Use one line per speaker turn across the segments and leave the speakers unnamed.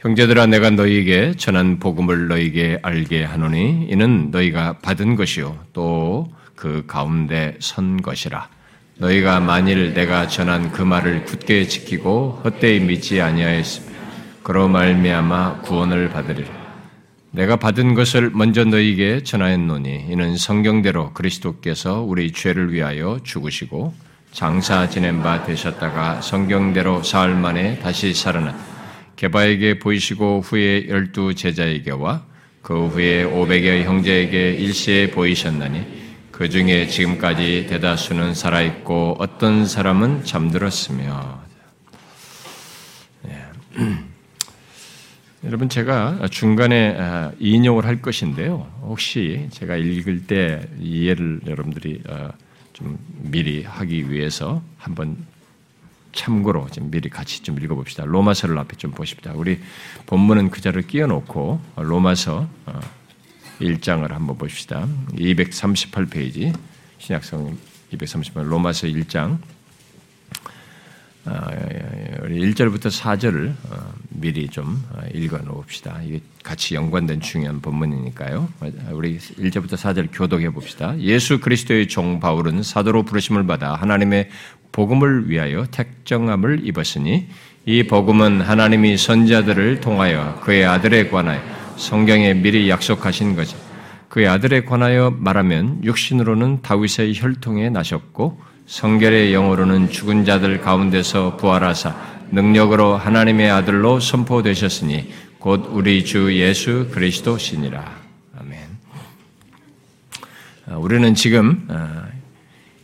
형제들아 내가 너희에게 전한 복음을 너희에게 알게 하노니 이는 너희가 받은 것이요 또 그 가운데 선 것이라. 너희가 만일 내가 전한 그 말을 굳게 지키고 헛되이 믿지 아니하였으면 그로 말미암아 구원을 받으리라. 내가 받은 것을 먼저 너희에게 전하였노니 이는 성경대로 그리스도께서 우리 죄를 위하여 죽으시고 장사 지낸 바 되셨다가 성경대로 사흘 만에 다시 살아났 개바에게 보이시고 후에 열두 제자에게와 그 후에 오백여 형제에게 일시에 보이셨나니 그 중에 지금까지 대다수는 살아있고 어떤 사람은 잠들었으며 예. 여러분 제가 중간에 아, 인용을 할 것인데요. 혹시 제가 읽을 때 이해를 여러분들이 아, 좀 미리 하기 위해서 한번 참고로 좀 미리 같이 좀 읽어봅시다. 로마서를 앞에 좀 보십시다. 우리 본문은 그 자를 끼워놓고 로마서 1장을 어, 한번 보십시다. 238페이지 신약성 238 로마서 1장 아, 우리 1절부터 4절을 어, 미리 좀 어, 읽어 놓읍시다. 이게 같이 연관된 중요한 본문이니까요. 우리 1절부터 4절 교독해 봅시다. 예수 그리스도의 종 바울은 사도로 부르심을 받아 하나님의 복음을 위하여 택정함을 입었으니 이 복음은 하나님이 선자들을 통하여 그의 아들에 관하여 성경에 미리 약속하신 거죠. 그의 아들에 관하여 말하면 육신으로는 다윗의 혈통에 나셨고 성결의 영으로는 죽은 자들 가운데서 부활하사 능력으로 하나님의 아들로 선포되셨으니 곧 우리 주 예수 그리스도시니라. 아멘. 아, 우리는 지금 아,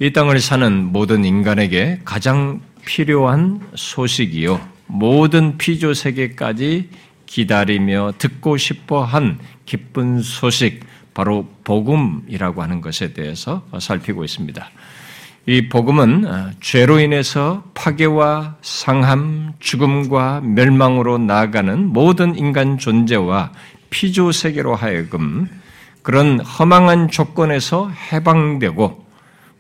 이 땅을 사는 모든 인간에게 가장 필요한 소식이요. 모든 피조 세계까지 기다리며 듣고 싶어 한 기쁜 소식, 바로 복음이라고 하는 것에 대해서 살피고 있습니다. 이 복음은 어, 죄로 인해서 파괴와 상함, 죽음과 멸망으로 나아가는 모든 인간 존재와 피조 세계로 하여금 그런 허망한 조건에서 해방되고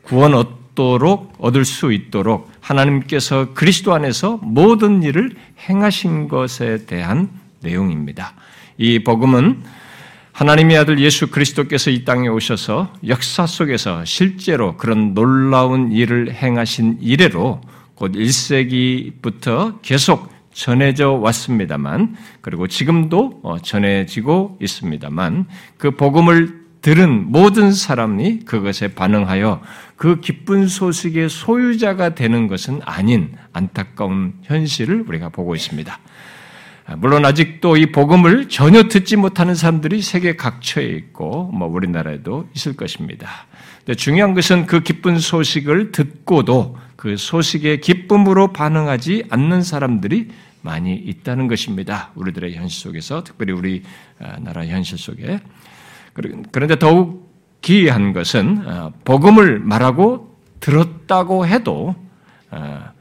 구원 얻도록 얻을 수 있도록 하나님께서 그리스도 안에서 모든 일을 행하신 것에 대한 내용입니다. 이 복음은 하나님의 아들 예수 그리스도께서 이 땅에 오셔서 역사 속에서 실제로 그런 놀라운 일을 행하신 이래로 곧 1세기부터 계속 전해져 왔습니다만, 그리고 지금도 어, 전해지고 있습니다만, 그 복음을 들은 모든 사람이 그것에 반응하여 그 기쁜 소식의 소유자가 되는 것은 아닌 안타까운 현실을 우리가 보고 있습니다. 물론 아직도 이 복음을 전혀 듣지 못하는 사람들이 세계 각처에 있고 뭐 우리나라에도 있을 것입니다. 근데 중요한 것은 그 기쁜 소식을 듣고도 그 소식의 기쁨으로 반응하지 않는 사람들이 많이 있다는 것입니다. 우리들의 현실 속에서 특별히 우리 아, 나라 현실 속에 그런데 더욱 기이한 것은 아, 복음을 말하고 들었다고 해도 아,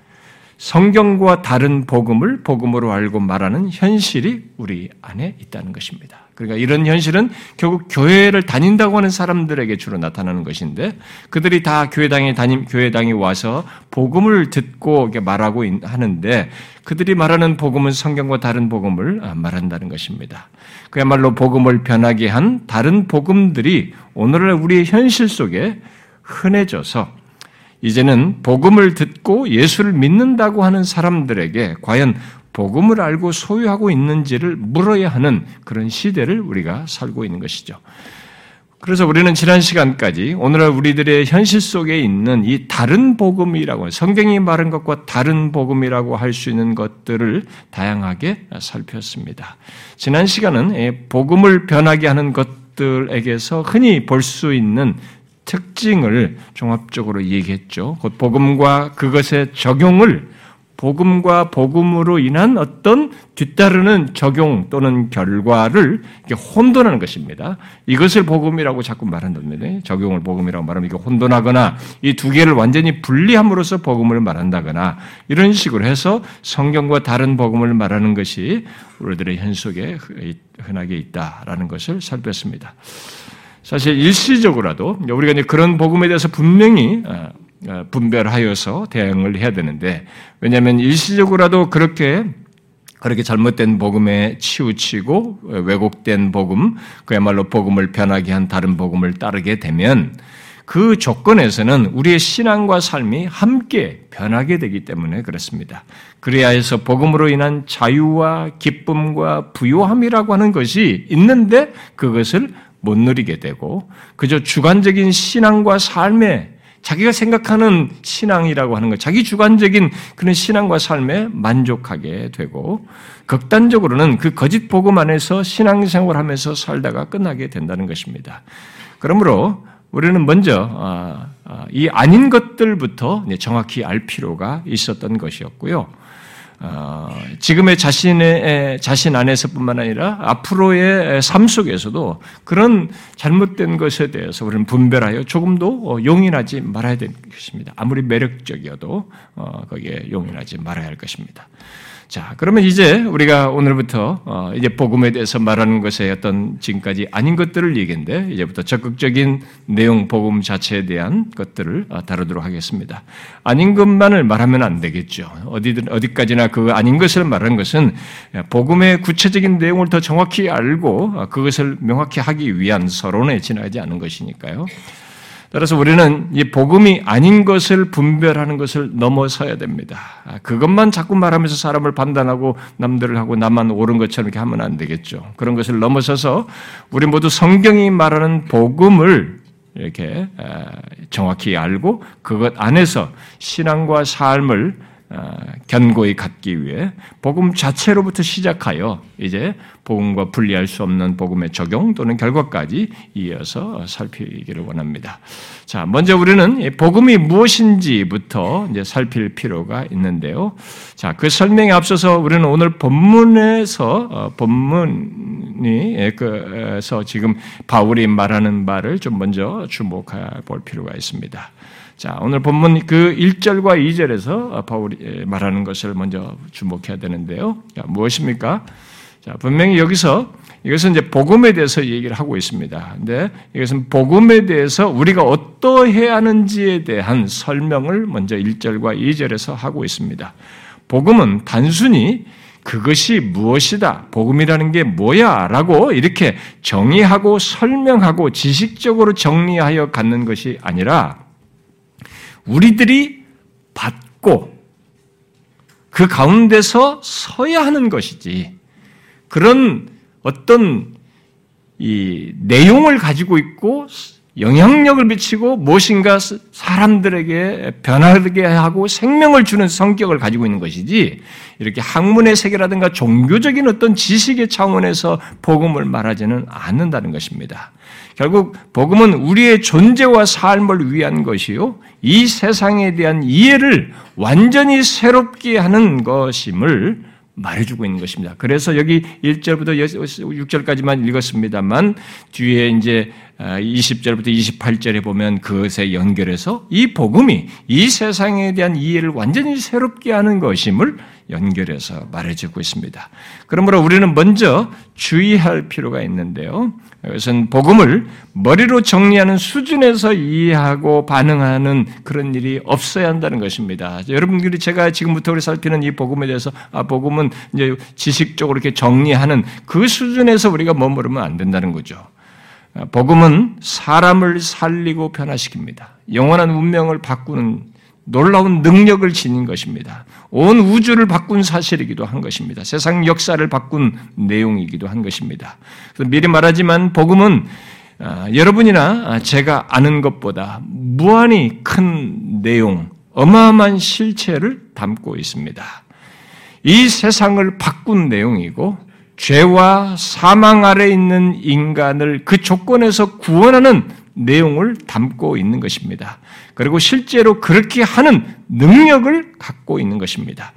성경과 다른 복음을 복음으로 알고 말하는 현실이 우리 안에 있다는 것입니다. 그러니까 이런 현실은 결국 교회를 다닌다고 하는 사람들에게 주로 나타나는 것인데 그들이 다 교회당에 다님 교회당에 와서 복음을 듣고 말하고 하는데 그들이 말하는 복음은 성경과 다른 복음을 아, 말한다는 것입니다. 그야말로 복음을 변하게 한 다른 복음들이 오늘날 우리의 현실 속에 흔해져서 이제는 복음을 듣고 예수를 믿는다고 하는 사람들에게 과연 복음을 알고 소유하고 있는지를 물어야 하는 그런 시대를 우리가 살고 있는 것이죠. 그래서 우리는 지난 시간까지 오늘날 우리들의 현실 속에 있는 이 다른 복음이라고 성경이 말한 것과 다른 복음이라고 할 수 있는 것들을 다양하게 살폈습니다. 지난 시간은 복음을 변하게 하는 것들에게서 흔히 볼 수 있는 특징을 종합적으로 얘기했죠. 곧 복음과 그것의 적용을 복음과 복음으로 인한 어떤 뒤따르는 적용 또는 결과를 혼돈하는 것입니다. 이것을 복음이라고 자꾸 말한답니다. 적용을 복음이라고 말하면 이게 혼돈하거나 이 두 개를 완전히 분리함으로써 복음을 말한다거나 이런 식으로 해서 성경과 다른 복음을 말하는 것이 우리들의 현 속에 흔하게 있다라는 것을 살폈습니다. 사실 일시적으로라도 우리가 이제 그런 복음에 대해서 분명히 어, 어, 분별하여서 대응을 해야 되는데 왜냐하면 일시적으로라도 그렇게 그렇게 잘못된 복음에 치우치고 왜곡된 복음, 그야말로 복음을 변하게 한 다른 복음을 따르게 되면 그 조건에서는 우리의 신앙과 삶이 함께 변하게 되기 때문에 그렇습니다. 그래야 해서 복음으로 인한 자유와 기쁨과 부요함이라고 하는 것이 있는데 그것을 못 누리게 되고 그저 주관적인 신앙과 삶에 자기가 생각하는 신앙이라고 하는 것, 자기 주관적인 그런 신앙과 삶에 만족하게 되고 극단적으로는 그 거짓 복음 안에서 신앙생활 하면서 살다가 끝나게 된다는 것입니다. 그러므로 우리는 먼저 아, 아, 이 아닌 것들부터 정확히 알 필요가 있었던 것이었고요. 어, 지금의 자신의 자신 안에서뿐만 아니라 앞으로의 삶 속에서도 그런 잘못된 것에 대해서 우리는 분별하여 조금도 어, 용인하지 말아야 되는 것입니다. 아무리 매력적이어도 어, 거기에 용인하지 말아야 할 것입니다. 자, 그러면 이제 우리가 오늘부터 어, 이제 복음에 대해서 말하는 것에 어떤 지금까지 아닌 것들을 얘기인데 이제부터 적극적인 내용 복음 자체에 대한 것들을 어, 다루도록 하겠습니다. 아닌 것만을 말하면 안 되겠죠. 어디든 어디까지나 그 아닌 것을 말하는 것은 복음의 구체적인 내용을 더 정확히 알고 어, 그것을 명확히 하기 위한 서론에 지나지 않은 것이니까요. 따라서 우리는 이 복음이 아닌 것을 분별하는 것을 넘어서야 됩니다. 아, 그것만 자꾸 말하면서 사람을 판단하고 남들을 하고 나만 옳은 것처럼 이렇게 하면 안 되겠죠. 그런 것을 넘어서서 우리 모두 성경이 말하는 복음을 이렇게 아, 정확히 알고 그것 안에서 신앙과 삶을 아, 견고히 갖기 위해 복음 자체로부터 시작하여 이제 복음과 분리할 수 없는 복음의 적용 또는 결과까지 이어서 살피기를 원합니다. 자, 먼저 우리는 복음이 무엇인지부터 이제 살필 필요가 있는데요. 자, 그 설명에 앞서서 우리는 오늘 본문에서 어, 본문이 그래서 지금 바울이 말하는 말을 좀 먼저 주목해 볼 필요가 있습니다. 자, 오늘 본문 그 1절과 2절에서 바울이 말하는 것을 먼저 주목해야 되는데요. 자, 무엇입니까? 자, 분명히 여기서 이것은 이제 복음에 대해서 얘기를 하고 있습니다. 근데 이것은 복음에 대해서 우리가 어떠해야 하는지에 대한 설명을 먼저 1절과 2절에서 하고 있습니다. 복음은 단순히 그것이 무엇이다, 복음이라는 게 뭐야 라고 이렇게 정의하고 설명하고 지식적으로 정리하여 갖는 것이 아니라 우리들이 받고 그 가운데서 서야 하는 것이지. 그런 어떤 이 내용을 가지고 있고 영향력을 미치고 무엇인가 사람들에게 변하게 하고 생명을 주는 성격을 가지고 있는 것이지 이렇게 학문의 세계라든가 종교적인 어떤 지식의 차원에서 복음을 말하지는 않는다는 것입니다. 결국 복음은 우리의 존재와 삶을 위한 것이요. 이 세상에 대한 이해를 완전히 새롭게 하는 것임을 말해주고 있는 것입니다. 그래서 여기 1절부터 6절까지만 읽었습니다만 뒤에 이제 20절부터 아, 28절에 보면 그것에 연결해서 이 복음이 이 세상에 대한 이해를 완전히 새롭게 하는 것임을 연결해서 말해주고 있습니다. 그러므로 우리는 먼저 주의할 필요가 있는데요. 이것은 복음을 머리로 정리하는 수준에서 이해하고 반응하는 그런 일이 없어야 한다는 것입니다. 여러분들이 제가 지금부터 우리 살피는 이 복음에 대해서 아 복음은 이제 지식적으로 이렇게 정리하는 그 수준에서 우리가 머무르면 안 된다는 거죠. 복음은 사람을 살리고 변화시킵니다. 영원한 운명을 바꾸는 놀라운 능력을 지닌 것입니다. 온 우주를 바꾼 사실이기도 한 것입니다. 세상 역사를 바꾼 내용이기도 한 것입니다. 미리 말하지만 복음은 아, 여러분이나 제가 아는 것보다 무한히 큰 내용, 어마어마한 실체를 담고 있습니다. 이 세상을 바꾼 내용이고 죄와 사망 아래 있는 인간을 그 조건에서 구원하는 내용을 담고 있는 것입니다. 그리고 실제로 그렇게 하는 능력을 갖고 있는 것입니다.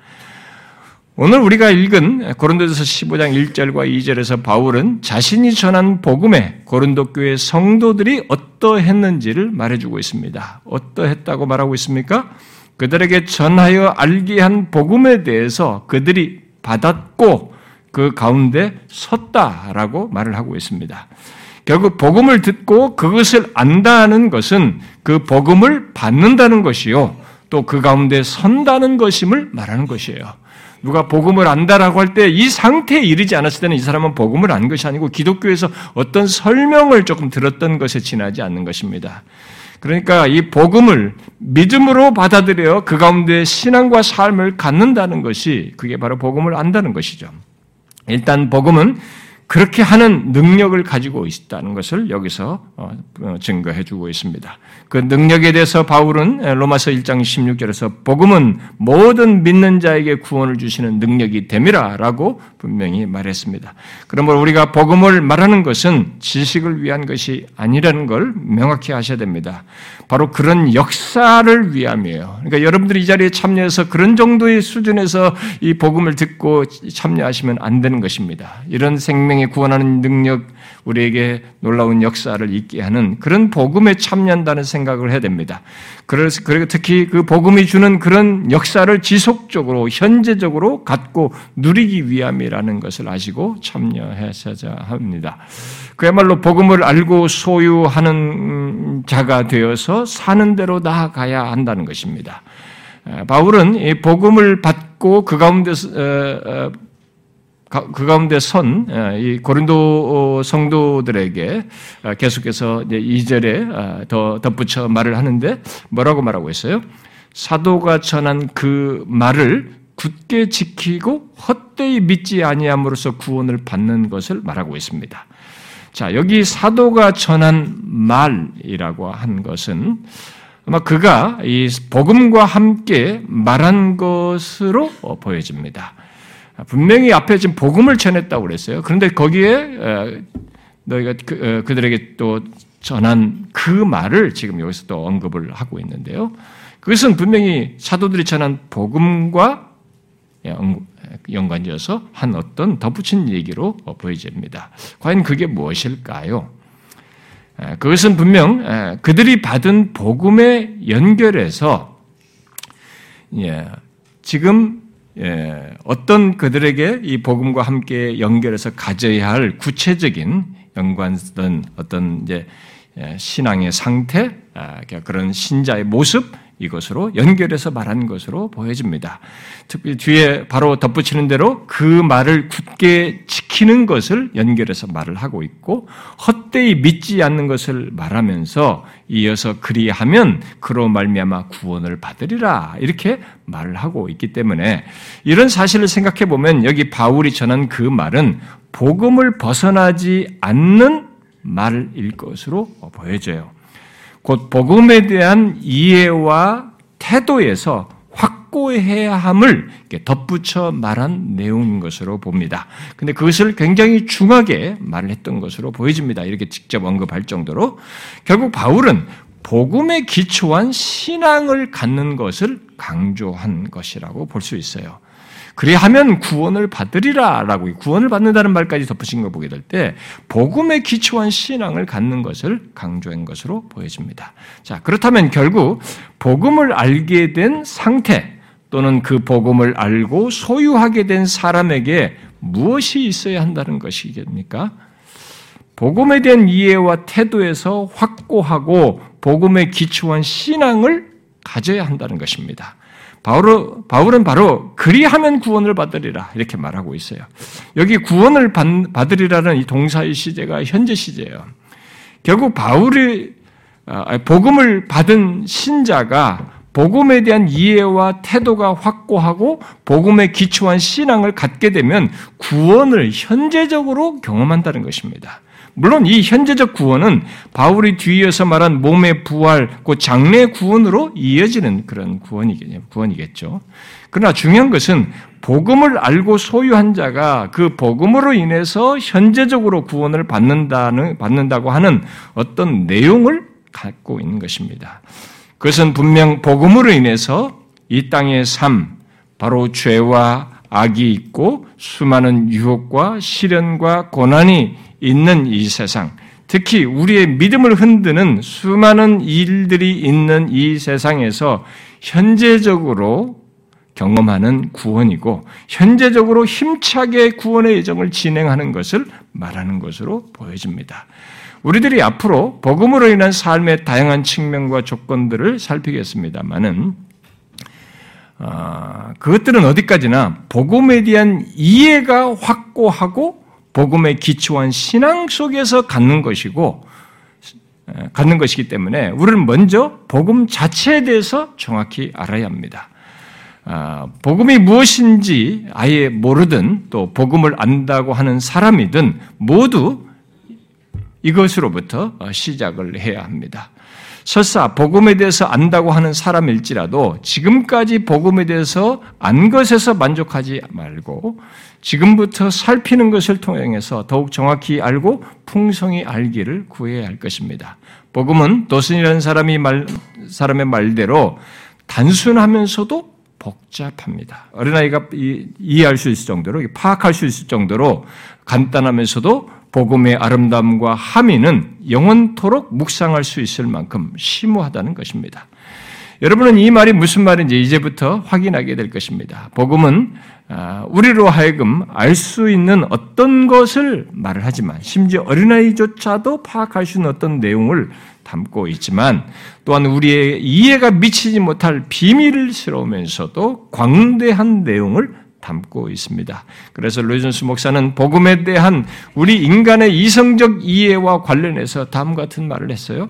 오늘 우리가 읽은 고린도서 15장 1절과 2절에서 바울은 자신이 전한 복음에 고린도 교회 성도들이 어떠했는지를 말해주고 있습니다. 어떠했다고 말하고 있습니까? 그들에게 전하여 알게 한 복음에 대해서 그들이 받았고 그 가운데 섰다라고 말을 하고 있습니다. 결국 복음을 듣고 그것을 안다는 것은 그 복음을 받는다는 것이요. 또 그 가운데 선다는 것임을 말하는 것이에요. 누가 복음을 안다라고 할 때 이 상태에 이르지 않았을 때는 이 사람은 복음을 안 것이 아니고 기독교에서 어떤 설명을 조금 들었던 것에 지나지 않는 것입니다. 그러니까 이 복음을 믿음으로 받아들여 그 가운데 신앙과 삶을 갖는다는 것이 그게 바로 복음을 안다는 것이죠. 일단 복음은 그렇게 하는 능력을 가지고 있다는 것을 여기서 어, 어, 증거해 주고 있습니다. 그 능력에 대해서 바울은 로마서 1장 16절에서 복음은 모든 믿는 자에게 구원을 주시는 능력이 됨이라라고 분명히 말했습니다. 그러므로 우리가 복음을 말하는 것은 지식을 위한 것이 아니라는 걸 명확히 하셔야 됩니다. 바로 그런 역사를 위함이에요. 그러니까 여러분들이 이 자리에 참여해서 그런 정도의 수준에서 이 복음을 듣고 참여하시면 안 되는 것입니다. 이런 생명 에 구원하는 능력, 우리에게 놀라운 역사를 있게 하는 그런 복음에 참여한다는 생각을 해야 됩니다. 그래서 그리고 특히 그 복음이 주는 그런 역사를 지속적으로 현재적으로 갖고 누리기 위함이라는 것을 아시고 참여하셔야 합니다. 그야말로 복음을 알고 소유하는 자가 되어서 사는 대로 나아가야 한다는 것입니다. 바울은 이 복음을 받고 그 가운데서 그 가운데 선이 어, 고린도 성도들에게 계속해서 이 절에 더 덧붙여 말을 하는데 뭐라고 말하고 있어요? 사도가 전한 그 말을 굳게 지키고 헛되이 믿지 아니함으로써 구원을 받는 것을 말하고 있습니다. 자, 여기 사도가 전한 말이라고 한 것은 아마 그가 이 복음과 함께 말한 것으로 보여집니다. 분명히 앞에 지금 복음을 전했다고 그랬어요. 그런데 거기에 너희가 그, 들에게 또 전한 그 말을 지금 여기서 또 언급을 하고 있는데요. 그것은 분명히 사도들이 전한 복음과 연관지어서 한 어떤 덧붙인 얘기로 보여집니다. 과연 그게 무엇일까요? 그것은 분명 그들이 받은 복음에 연결해서 예, 지금 예, 어떤 그들에게 이 복음과 함께 연결해서 가져야 할 구체적인 연관된 어떤 이제 신앙의 상태, 아, 그런 신자의 모습, 이것으로 연결해서 말한 것으로 보여집니다. 특히 뒤에 바로 덧붙이는 대로 그 말을 굳게 지키는 것을 연결해서 말을 하고 있고 헛되이 믿지 않는 것을 말하면서 이어서 그리하면 그로 말미암아 구원을 받으리라 이렇게 말을 하고 있기 때문에 이런 사실을 생각해 보면 여기 바울이 전한 그 말은 복음을 벗어나지 않는 말일 것으로 보여져요. 곧 복음에 대한 이해와 태도에서 확고해야 함을 덧붙여 말한 내용인 것으로 봅니다. 근데 그것을 굉장히 중하게 말을 했던 것으로 보여집니다. 이렇게 직접 언급할 정도로 결국 바울은 복음에 기초한 신앙을 갖는 것을 강조한 것이라고 볼 수 있어요. 그리하면 구원을 받으리라라고 구원을 받는다는 말까지 덧붙인 거 보게 될 때 복음에 기초한 신앙을 갖는 것을 강조한 것으로 보여집니다. 자, 그렇다면 결국 복음을 알게 된 상태 또는 그 복음을 알고 소유하게 된 사람에게 무엇이 있어야 한다는 것이겠습니까? 복음에 대한 이해와 태도에서 확고하고 복음에 기초한 신앙을 가져야 한다는 것입니다. 바울, 바울은 바로 그리하면 구원을 받으리라 이렇게 말하고 있어요. 여기 구원을 받, 으리라는 이 동사의 시제가 현재 시제예요. 결국 바울이 아, 복음을 받은 신자가 복음에 대한 이해와 태도가 확고하고 복음에 기초한 신앙을 갖게 되면 구원을 현재적으로 경험한다는 것입니다. 물론 이 현재적 구원은 바울이 뒤이어서 말한 몸의 부활, 그 장래 구원으로 이어지는 그런 구원이겠죠. 그러나 중요한 것은 복음을 알고 소유한 자가 그 복음으로 인해서 현재적으로 구원을 받는다는, 받는다고 하는 어떤 내용을 갖고 있는 것입니다. 그것은 분명 복음으로 인해서 이 땅의 삶, 바로 죄와 악이 있고 수많은 유혹과 시련과 고난이 있는 이 세상, 특히 우리의 믿음을 흔드는 수많은 일들이 있는 이 세상에서 현재적으로 경험하는 구원이고 현재적으로 힘차게 구원의 예정을 진행하는 것을 말하는 것으로 보여집니다. 우리들이 앞으로 복음으로 인한 삶의 다양한 측면과 조건들을 살피겠습니다만은 어, 그것들은 어디까지나 복음에 대한 이해가 확고하고 복음에 기초한 신앙 속에서 갖는 것이고 갖는 것이기 때문에 우리는 먼저 복음 자체에 대해서 정확히 알아야 합니다. 아, 복음이 무엇인지 아예 모르든 또 복음을 안다고 하는 사람이든 모두 이것으로부터 시작을 해야 합니다. 설사 복음에 대해서 안다고 하는 사람일지라도 지금까지 복음에 대해서 안 것에서 만족하지 말고 지금부터 살피는 것을 통해서 더욱 정확히 알고 풍성히 알기를 구해야 할 것입니다. 복음은 도슨이라는 사람이 말, 사람의 말대로 단순하면서도 복잡합니다. 어린아이가 이해할 수 있을 정도로, 파악할 수 있을 정도로 간단하면서도 복음의 아름다움과 함의는 영원토록 묵상할 수 있을 만큼 심오하다는 것입니다. 여러분은 이 말이 무슨 말인지 이제부터 확인하게 될 것입니다. 복음은 아, 우리로 하여금 알 수 있는 어떤 것을 말을 하지만 심지어 어린아이조차도 파악할 수 있는 어떤 내용을 담고 있지만 또한 우리의 이해가 미치지 못할 비밀스러우면서도 광대한 내용을 담고 있습니다. 그래서 로이존스 목사는 복음에 대한 우리 인간의 이성적 이해와 관련해서 다음 같은 말을 했어요.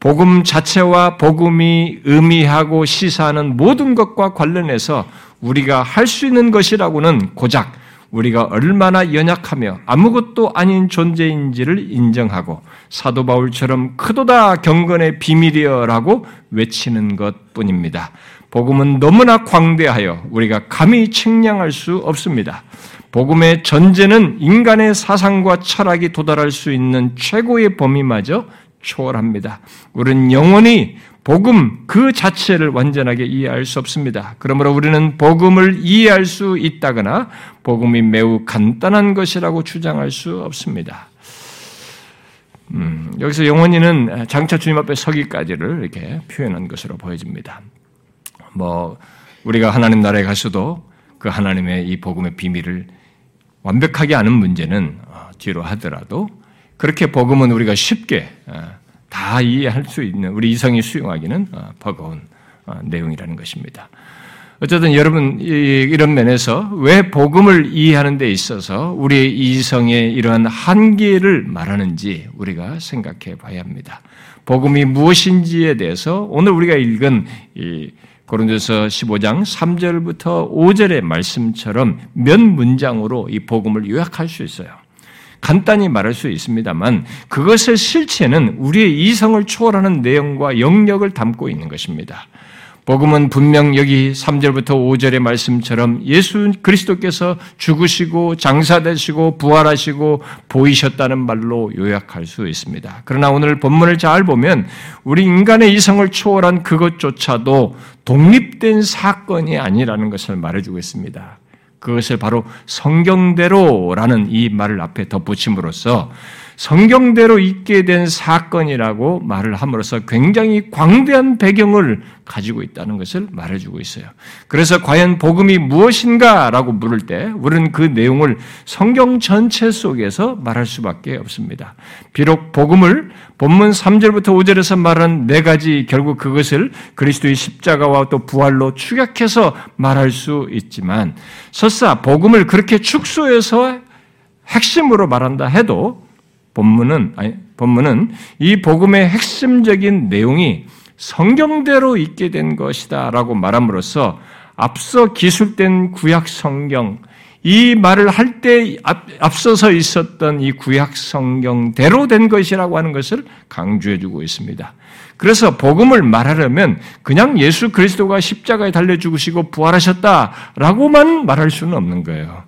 복음 자체와 복음이 의미하고 시사하는 모든 것과 관련해서 우리가 할 수 있는 것이라고는 고작 우리가 얼마나 연약하며 아무것도 아닌 존재인지를 인정하고 사도 바울처럼 크도다 경건의 비밀이여라고 외치는 것 뿐입니다. 복음은 너무나 광대하여 우리가 감히 측량할 수 없습니다. 복음의 전제는 인간의 사상과 철학이 도달할 수 있는 최고의 범위마저 초월합니다. 우리는 영원히 복음 그 자체를 완전하게 이해할 수 없습니다. 그러므로 우리는 복음을 이해할 수 있다거나 복음이 매우 간단한 것이라고 주장할 수 없습니다. 음, 여기서 영원히는 장차 주님 앞에 서기까지를 이렇게 표현한 것으로 보여집니다. 뭐 우리가 하나님 나라에 가서도 그 하나님의 이 복음의 비밀을 완벽하게 아는 문제는 어, 뒤로 하더라도 그렇게 복음은 우리가 쉽게 어, 다 이해할 수 있는 우리 이성이 수용하기는 어, 버거운 내용이라는 것입니다. 어쨌든 여러분 이런 면에서 왜 복음을 이해하는 데 있어서 우리의 이성의 이러한 한계를 말하는지 우리가 생각해 봐야 합니다. 복음이 무엇인지에 대해서 오늘 우리가 읽은 이 고린도서 15장 3절부터 5절의 말씀처럼 몇 문장으로 이 복음을 요약할 수 있어요. 간단히 말할 수 있습니다만 그것의 실체는 우리의 이성을 초월하는 내용과 영역을 담고 있는 것입니다. 복음은 분명 여기 3절부터 5절의 말씀처럼 예수 그리스도께서 죽으시고 장사되시고 부활하시고 보이셨다는 말로 요약할 수 있습니다. 그러나 오늘 본문을 잘 보면 우리 인간의 이성을 초월한 그것조차도 독립된 사건이 아니라는 것을 말해주고 있습니다. 그것을 바로 성경대로라는 이 말을 앞에 덧붙임으로써 성경대로 있게 된 사건이라고 말을 함으로써 굉장히 광대한 배경을 가지고 있다는 것을 말해주고 있어요. 그래서 과연 복음이 무엇인가라고 물을 때 우리는 그 내용을 성경 전체 속에서 말할 수밖에 없습니다. 비록 복음을 본문 3절부터 5절에서 말한 네 가지 결국 그것을 그리스도의 십자가와 또 부활로 축약해서 말할 수 있지만 설사 복음을 그렇게 축소해서 핵심으로 말한다 해도 본문은 아니 본문은 이 복음의 핵심적인 내용이 성경대로 있게 된 것이다라고 말함으로써 앞서 기술된 구약 성경 이 말을 할 때 앞서서 있었던 이 구약 성경대로 된 것이라고 하는 것을 강조해 주고 있습니다. 그래서 복음을 말하려면 그냥 예수 그리스도가 십자가에 달려 죽으시고 부활하셨다라고만 말할 수는 없는 거예요.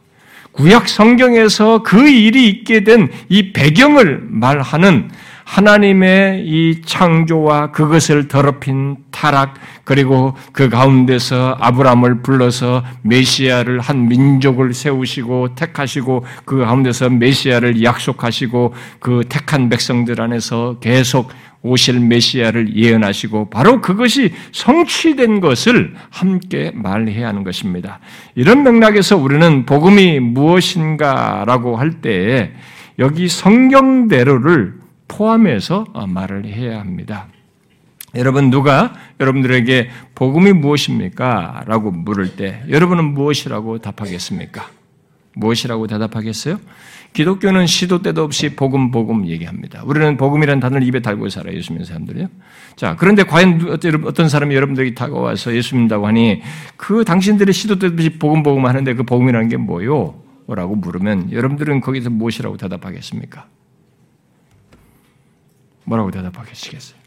구약 성경에서 그 일이 있게 된 이 배경을 말하는 하나님의 이 창조와 그것을 더럽힌 타락 그리고 그 가운데서 아브라함을 불러서 메시아를 한 민족을 세우시고 택하시고 그 가운데서 메시아를 약속하시고 그 택한 백성들 안에서 계속 오실 메시아를 예언하시고 바로 그것이 성취된 것을 함께 말해야 하는 것입니다. 이런 맥락에서 우리는 복음이 무엇인가라고 할 때에 여기 성경대로를 포함해서 말을 해야 합니다. 여러분 누가 여러분들에게 복음이 무엇입니까? 라고 물을 때 여러분은 무엇이라고 답하겠습니까? 무엇이라고 대답하겠어요? 기독교는 시도 때도 없이 복음 복음 얘기합니다. 우리는 복음이라는 단어를 입에 달고 살아요. 예수 믿는 사람들이요. 자, 그런데 과연 어떤 사람이 여러분들에게 다가와서 예수 믿는다고 하니 그 당신들의 시도 때도 없이 복음 복음 하는데 그 복음이라는 게 뭐요? 라고 물으면 여러분들은 거기서 무엇이라고 대답하겠습니까? 뭐라고 대답하겠시겠어요?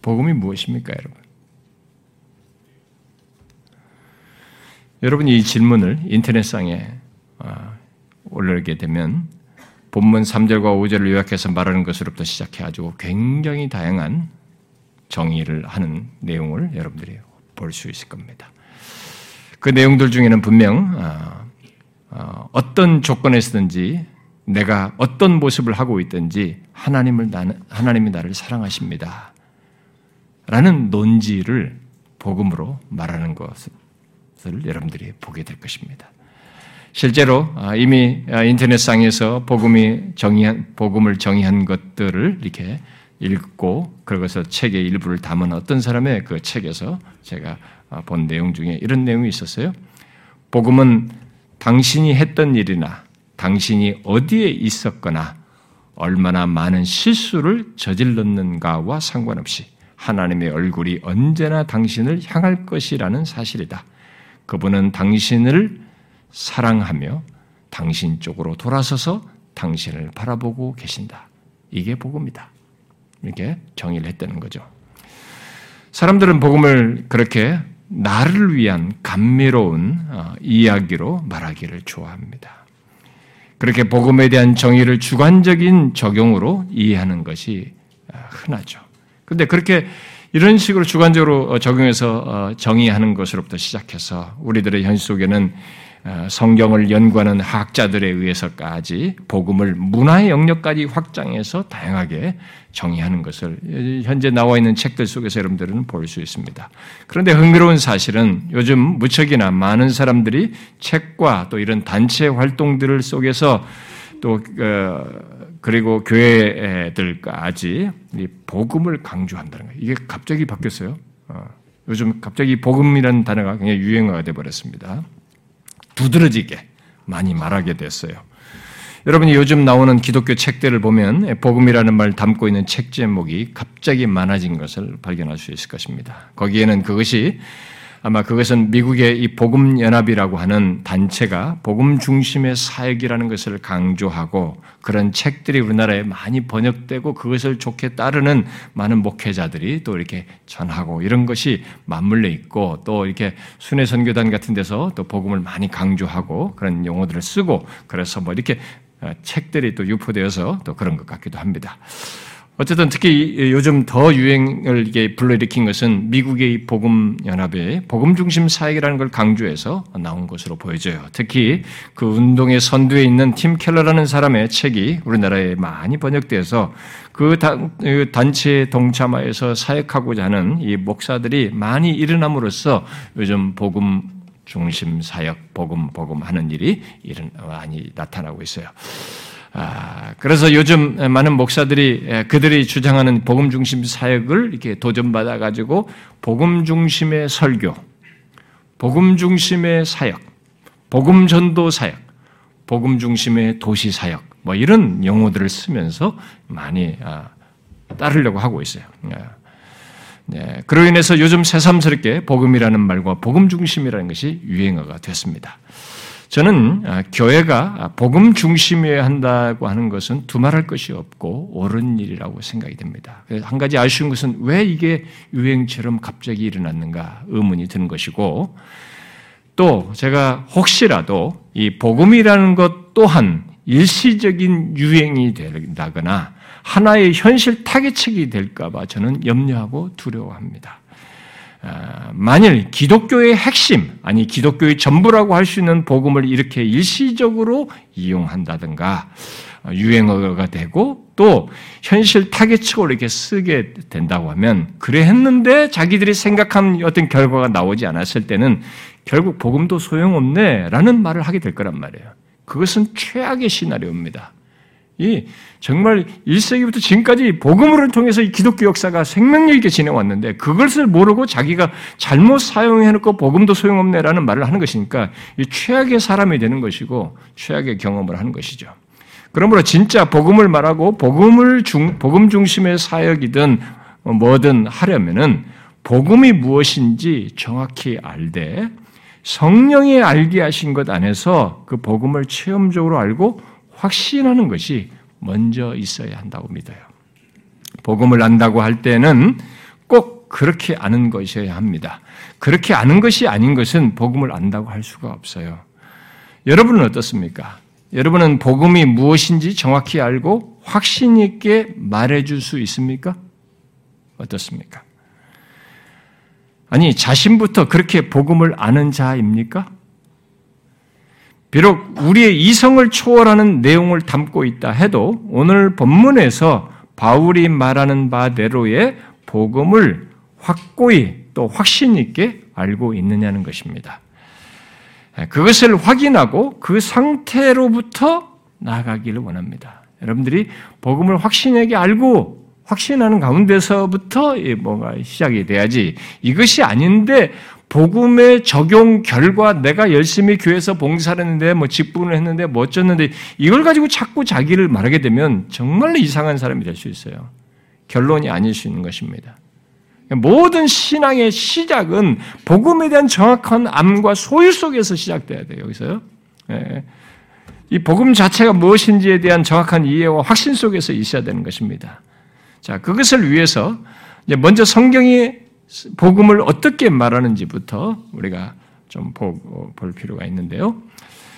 복음이 무엇입니까, 여러분? 여러분이 이 질문을 인터넷상에 아, 올리게 되면 본문 3절과 5절을 요약해서 말하는 것으로부터 시작해 가지고 굉장히 다양한 정의를 하는 내용을 여러분들이 볼 수 있을 겁니다. 그 내용들 중에는 분명 아, 아, 어떤 조건에서든지 내가 어떤 모습을 하고 있든지 하나님을 나는 하나님이 나를 사랑하십니다. 라는 논지를 복음으로 말하는 것 을 여러분들이 보게 될 것입니다. 실제로 아, 이미 인터넷상에서 복음이 정의한 복음을 정의한 것들을 이렇게 읽고 그것을 책의 일부를 담은 어떤 사람의 그 책에서 제가 아, 본 내용 중에 이런 내용이 있었어요. 복음은 당신이 했던 일이나 당신이 어디에 있었거나 얼마나 많은 실수를 저질렀는가와 상관없이 하나님의 얼굴이 언제나 당신을 향할 것이라는 사실이다. 그분은 당신을 사랑하며 당신 쪽으로 돌아서서 당신을 바라보고 계신다. 이게 복음이다. 이렇게 정의를 했다는 거죠. 사람들은 복음을 그렇게 나를 위한 감미로운 어, 이야기로 말하기를 좋아합니다. 그렇게 복음에 대한 정의를 주관적인 적용으로 이해하는 것이 어, 흔하죠. 그런데 그렇게 이런 식으로 주관적으로 어, 적용해서 정의하는 것으로부터 시작해서 우리들의 현실 속에는 성경을 연구하는 학자들에 의해서까지 복음을 문화의 영역까지 확장해서 다양하게 정의하는 것을 현재 나와 있는 책들 속에서 여러분들은 볼 수 있습니다. 그런데 흥미로운 사실은 요즘 무척이나 많은 사람들이 책과 또 이런 단체 활동들을 속에서 또 어, 그리고 교회들까지 복음을 강조한다는 거예요. 이게 갑자기 바뀌었어요. 어, 요즘 갑자기 복음이라는 단어가 굉장히 유행어가 되어버렸습니다. 두드러지게 많이 말하게 됐어요. 여러분이 요즘 나오는 기독교 책들을 보면 복음이라는 말 담고 있는 책 제목이 갑자기 많아진 것을 발견할 수 있을 것입니다. 거기에는 그것이 아마 그것은 미국의 이 복음 연합이라고 하는 단체가 복음 중심의 사역이라는 것을 강조하고 그런 책들이 우리나라에 많이 번역되고 그것을 좋게 따르는 많은 목회자들이 또 이렇게 전하고 이런 것이 맞물려 있고 또 이렇게 순회 선교단 같은 데서 또 복음을 많이 강조하고 그런 용어들을 쓰고 그래서 뭐 이렇게 어, 책들이 또 유포되어서 또 그런 것 같기도 합니다. 어쨌든 특히 요즘 더 유행을 이게 불러일으킨 것은 미국의 복음 연합의 복음 중심 사역이라는 걸 강조해서 나온 것으로 보여져요. 특히 그 운동의 선두에 있는 팀 켈러라는 사람의 책이 우리나라에 많이 번역돼서 그, 그 단체에 동참하여서 사역하고자 하는 이 목사들이 많이 일어남으로써 요즘 복음 중심 사역, 복음, 복음 하는 일이 많이 나타나고 있어요. 아, 그래서 요즘 많은 목사들이 그들이 주장하는 복음 중심 사역을 이렇게 도전받아 가지고 복음 중심의 설교, 복음 중심의 사역, 복음 전도 사역, 복음 중심의 도시 사역, 뭐 이런 용어들을 쓰면서 많이 아, 따르려고 하고 있어요. 아, 네, 그로 인해서 요즘 새삼스럽게 복음이라는 말과 복음 중심이라는 것이 유행어가 됐습니다. 저는 아, 교회가 복음 중심이어야 한다고 하는 것은 두말할 것이 없고 옳은 일이라고 생각이 됩니다. 한 가지 아쉬운 것은 왜 이게 유행처럼 갑자기 일어났는가 의문이 드는 것이고 또 제가 혹시라도 이 복음이라는 것 또한 일시적인 유행이 된다거나 하나의 현실 타겟책이 될까봐 저는 염려하고 두려워합니다. 아, 만일 기독교의 핵심, 아니 기독교의 전부라고 할 수 있는 복음을 이렇게 일시적으로 이용한다든가 어, 유행어가 되고 또 현실 타겟책으로 이렇게 쓰게 된다고 하면 그래 했는데 자기들이 생각한 어떤 결과가 나오지 않았을 때는 결국 복음도 소용없네라는 말을 하게 될 거란 말이에요. 그것은 최악의 시나리오입니다. 이 정말 1세기부터 지금까지 복음을 통해서 이 기독교 역사가 생명력 있게 지내왔는데 그것을 모르고 자기가 잘못 사용해놓고 복음도 소용없네라는 말을 하는 것이니까 이 최악의 사람이 되는 것이고 최악의 경험을 하는 것이죠. 그러므로 진짜 복음을 말하고 복음을 중, 복음 중심의 사역이든 뭐든 하려면은 복음이 무엇인지 정확히 알되 성령이 알게 하신 것 안에서 그 복음을 체험적으로 알고 확신하는 것이 먼저 있어야 한다고 믿어요. 복음을 안다고 할 때는 꼭 그렇게 아는 것이어야 합니다. 그렇게 아는 것이 아닌 것은 복음을 안다고 할 수가 없어요. 여러분은 어떻습니까? 여러분은 복음이 무엇인지 정확히 알고 확신 있게 말해줄 수 있습니까? 어떻습니까? 아니, 자신부터 그렇게 복음을 아는 자입니까? 비록 우리의 이성을 초월하는 내용을 담고 있다 해도 오늘 본문에서 바울이 말하는 바대로의 복음을 확고히 또 확신 있게 알고 있느냐는 것입니다. 그것을 확인하고 그 상태로부터 나아가기를 원합니다. 여러분들이 복음을 확신하게 알고 확신하는 가운데서부터 뭔가 시작이 돼야지 이것이 아닌데 복음의 적용 결과 내가 열심히 교회에서 봉사를 했는데 뭐 직분을 했는데 뭐 어쩌는데 이걸 가지고 자꾸 자기를 말하게 되면 정말로 이상한 사람이 될 수 있어요. 결론이 아닐 수 있는 것입니다. 모든 신앙의 시작은 복음에 대한 정확한 암과 소유 속에서 시작돼야 돼요. 여기서요. 예. 이 복음 자체가 무엇인지에 대한 정확한 이해와 확신 속에서 있어야 되는 것입니다. 자, 그것을 위해서 먼저 성경이 복음을 어떻게 말하는지부터 우리가 좀 볼 필요가 있는데요.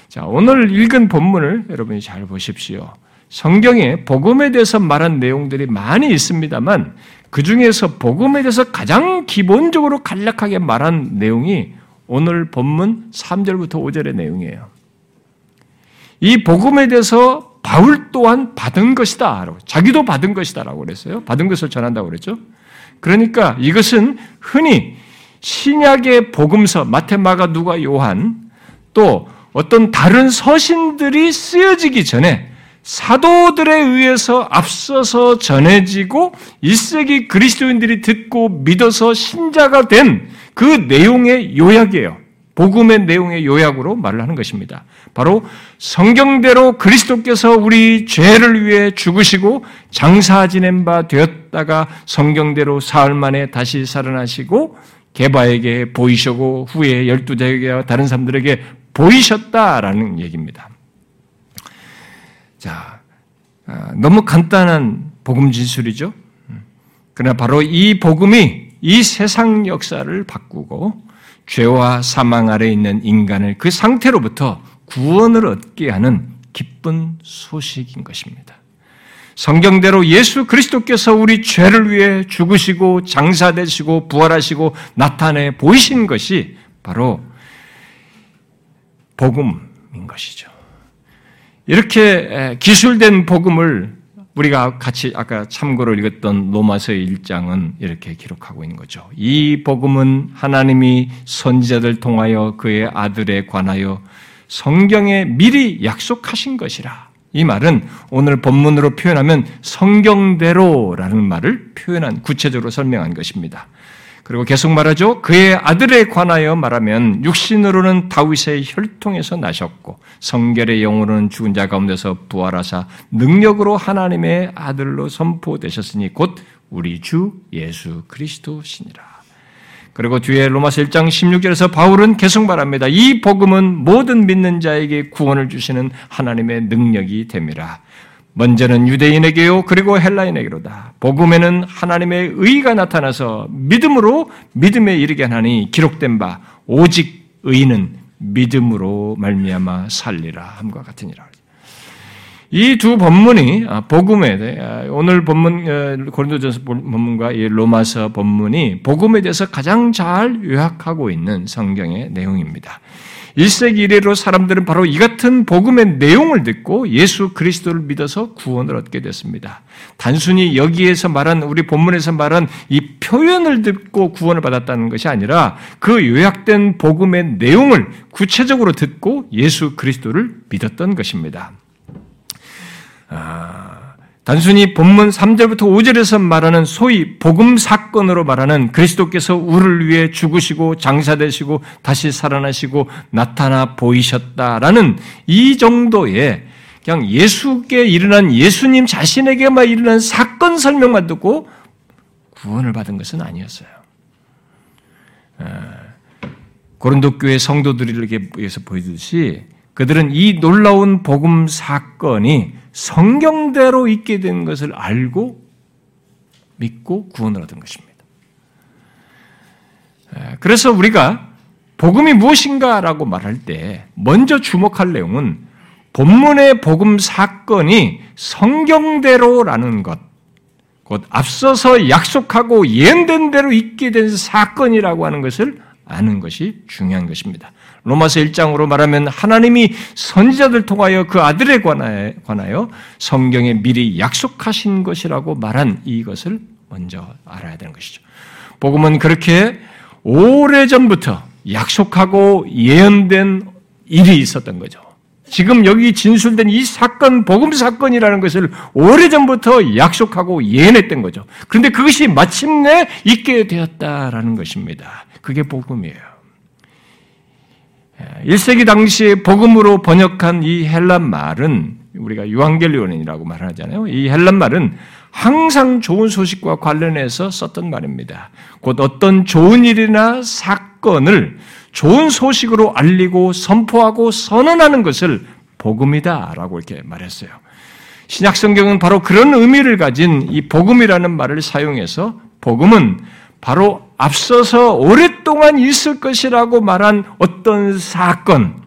자, 오늘 읽은 본문을 여러분이 잘 보십시오. 성경에 복음에 대해서 말한 내용들이 많이 있습니다만 그 중에서 복음에 대해서 가장 기본적으로 간략하게 말한 내용이 오늘 본문 3절부터 5절의 내용이에요. 이 복음에 대해서 바울 또한 받은 것이다. 자기도 받은 것이다. 라고 그랬어요. 받은 것을 전한다고 그랬죠. 그러니까 이것은 흔히 신약의 복음서, 마테마가, 누가, 요한, 또 어떤 다른 서신들이 쓰여지기 전에 사도들에 의해서 앞서서 전해지고 1세기 그리스도인들이 듣고 믿어서 신자가 된 그 내용의 요약이에요. 복음의 내용의 요약으로 말을 하는 것입니다. 바로 성경대로 그리스도께서 우리 죄를 위해 죽으시고 장사 지낸 바 되었다가 성경대로 사흘 만에 다시 살아나시고 개바에게 보이시고 후에 열두 대에게 다른 사람들에게 보이셨다라는 얘기입니다. 자, 아, 너무 간단한 복음 진술이죠. 그러나 바로 이 복음이 이 세상 역사를 바꾸고 죄와 사망 아래 있는 인간을 그 상태로부터 구원을 얻게 하는 기쁜 소식인 것입니다. 성경대로 예수 그리스도께서 우리 죄를 위해 죽으시고 장사되시고 부활하시고 나타내 보이신 것이 바로 복음인 것이죠. 이렇게 기술된 복음을 우리가 같이 아까 참고로 읽었던 로마서 1장은 이렇게 기록하고 있는 거죠. 이 복음은 하나님이 선지자들 통하여 그의 아들에 관하여 성경에 미리 약속하신 것이라. 이 말은 오늘 본문으로 표현하면 성경대로라는 말을 표현한 구체적으로 설명한 것입니다. 그리고 계속 말하죠. 그의 아들에 관하여 말하면 육신으로는 다윗의 혈통에서 나셨고 성결의 영으로는 죽은 자 가운데서 부활하사 능력으로 하나님의 아들로 선포되셨으니 곧 우리 주 예수 그리스도시니라. 그리고 뒤에 로마서 1장 16절에서 바울은 계속 말합니다. 이 복음은 모든 믿는 자에게 구원을 주시는 하나님의 능력이 됨이라. 먼저는 유대인에게요, 그리고 헬라인에게로다. 복음에는 하나님의 의가 나타나서 믿음으로 믿음에 이르게 하나니 기록된 바 오직 의인은 믿음으로 말미암아 살리라 함과 같으니라. 이 두 본문이 아, 복음에 대해 아, 오늘 본문 어, 고린도전서 본문과 이 로마서 본문이 복음에 대해서 가장 잘 요약하고 있는 성경의 내용입니다. 1세기 이래로 사람들은 바로 이 같은 복음의 내용을 듣고 예수 그리스도를 믿어서 구원을 얻게 됐습니다. 단순히 여기에서 말한 우리 본문에서 말한 이 표현을 듣고 구원을 받았다는 것이 아니라 그 요약된 복음의 내용을 구체적으로 듣고 예수 그리스도를 믿었던 것입니다. 아, 단순히 본문 3절부터 5절에서 말하는 소위 복음 사건으로 말하는 그리스도께서 우리를 위해 죽으시고 장사되시고 다시 살아나시고 나타나 보이셨다라는 이 정도의 그냥 예수께 일어난 예수님 자신에게만 일어난 사건 설명만 듣고 구원을 받은 것은 아니었어요. 아, 고린도 교회 성도들에게 위해서 보여주듯이 그들은 이 놀라운 복음 사건이 성경대로 있게 된 것을 알고 믿고 구원을 얻은 것입니다. 그래서 우리가 복음이 무엇인가라고 말할 때 먼저 주목할 내용은 본문의 복음 사건이 성경대로라는 것, 곧 앞서서 약속하고 예언된 대로 있게 된 사건이라고 하는 것을 아는 것이 중요한 것입니다. 로마서 1장으로 말하면 하나님이 선지자들 통하여 그 아들에 관하여 성경에 미리 약속하신 것이라고 말한 이것을 먼저 알아야 되는 것이죠. 복음은 그렇게 오래전부터 약속하고 예언된 일이 있었던 거죠. 지금 여기 진술된 이 사건, 복음 사건이라는 것을 오래전부터 약속하고 예언했던 거죠. 그런데 그것이 마침내 있게 되었다라는 것입니다. 그게 복음이에요. 1세기 당시에 복음으로 번역한 이 헬란 말은 우리가 유한겔리온이라고 말하잖아요. 이 헬란 말은 항상 좋은 소식과 관련해서 썼던 말입니다. 곧 어떤 좋은 일이나 사건을 좋은 소식으로 알리고 선포하고 선언하는 것을 복음이다라고 이렇게 말했어요. 신약 성경은 바로 그런 의미를 가진 이 복음이라는 말을 사용해서 복음은 바로 앞서서 오랫동안 있을 것이라고 말한 어떤 사건,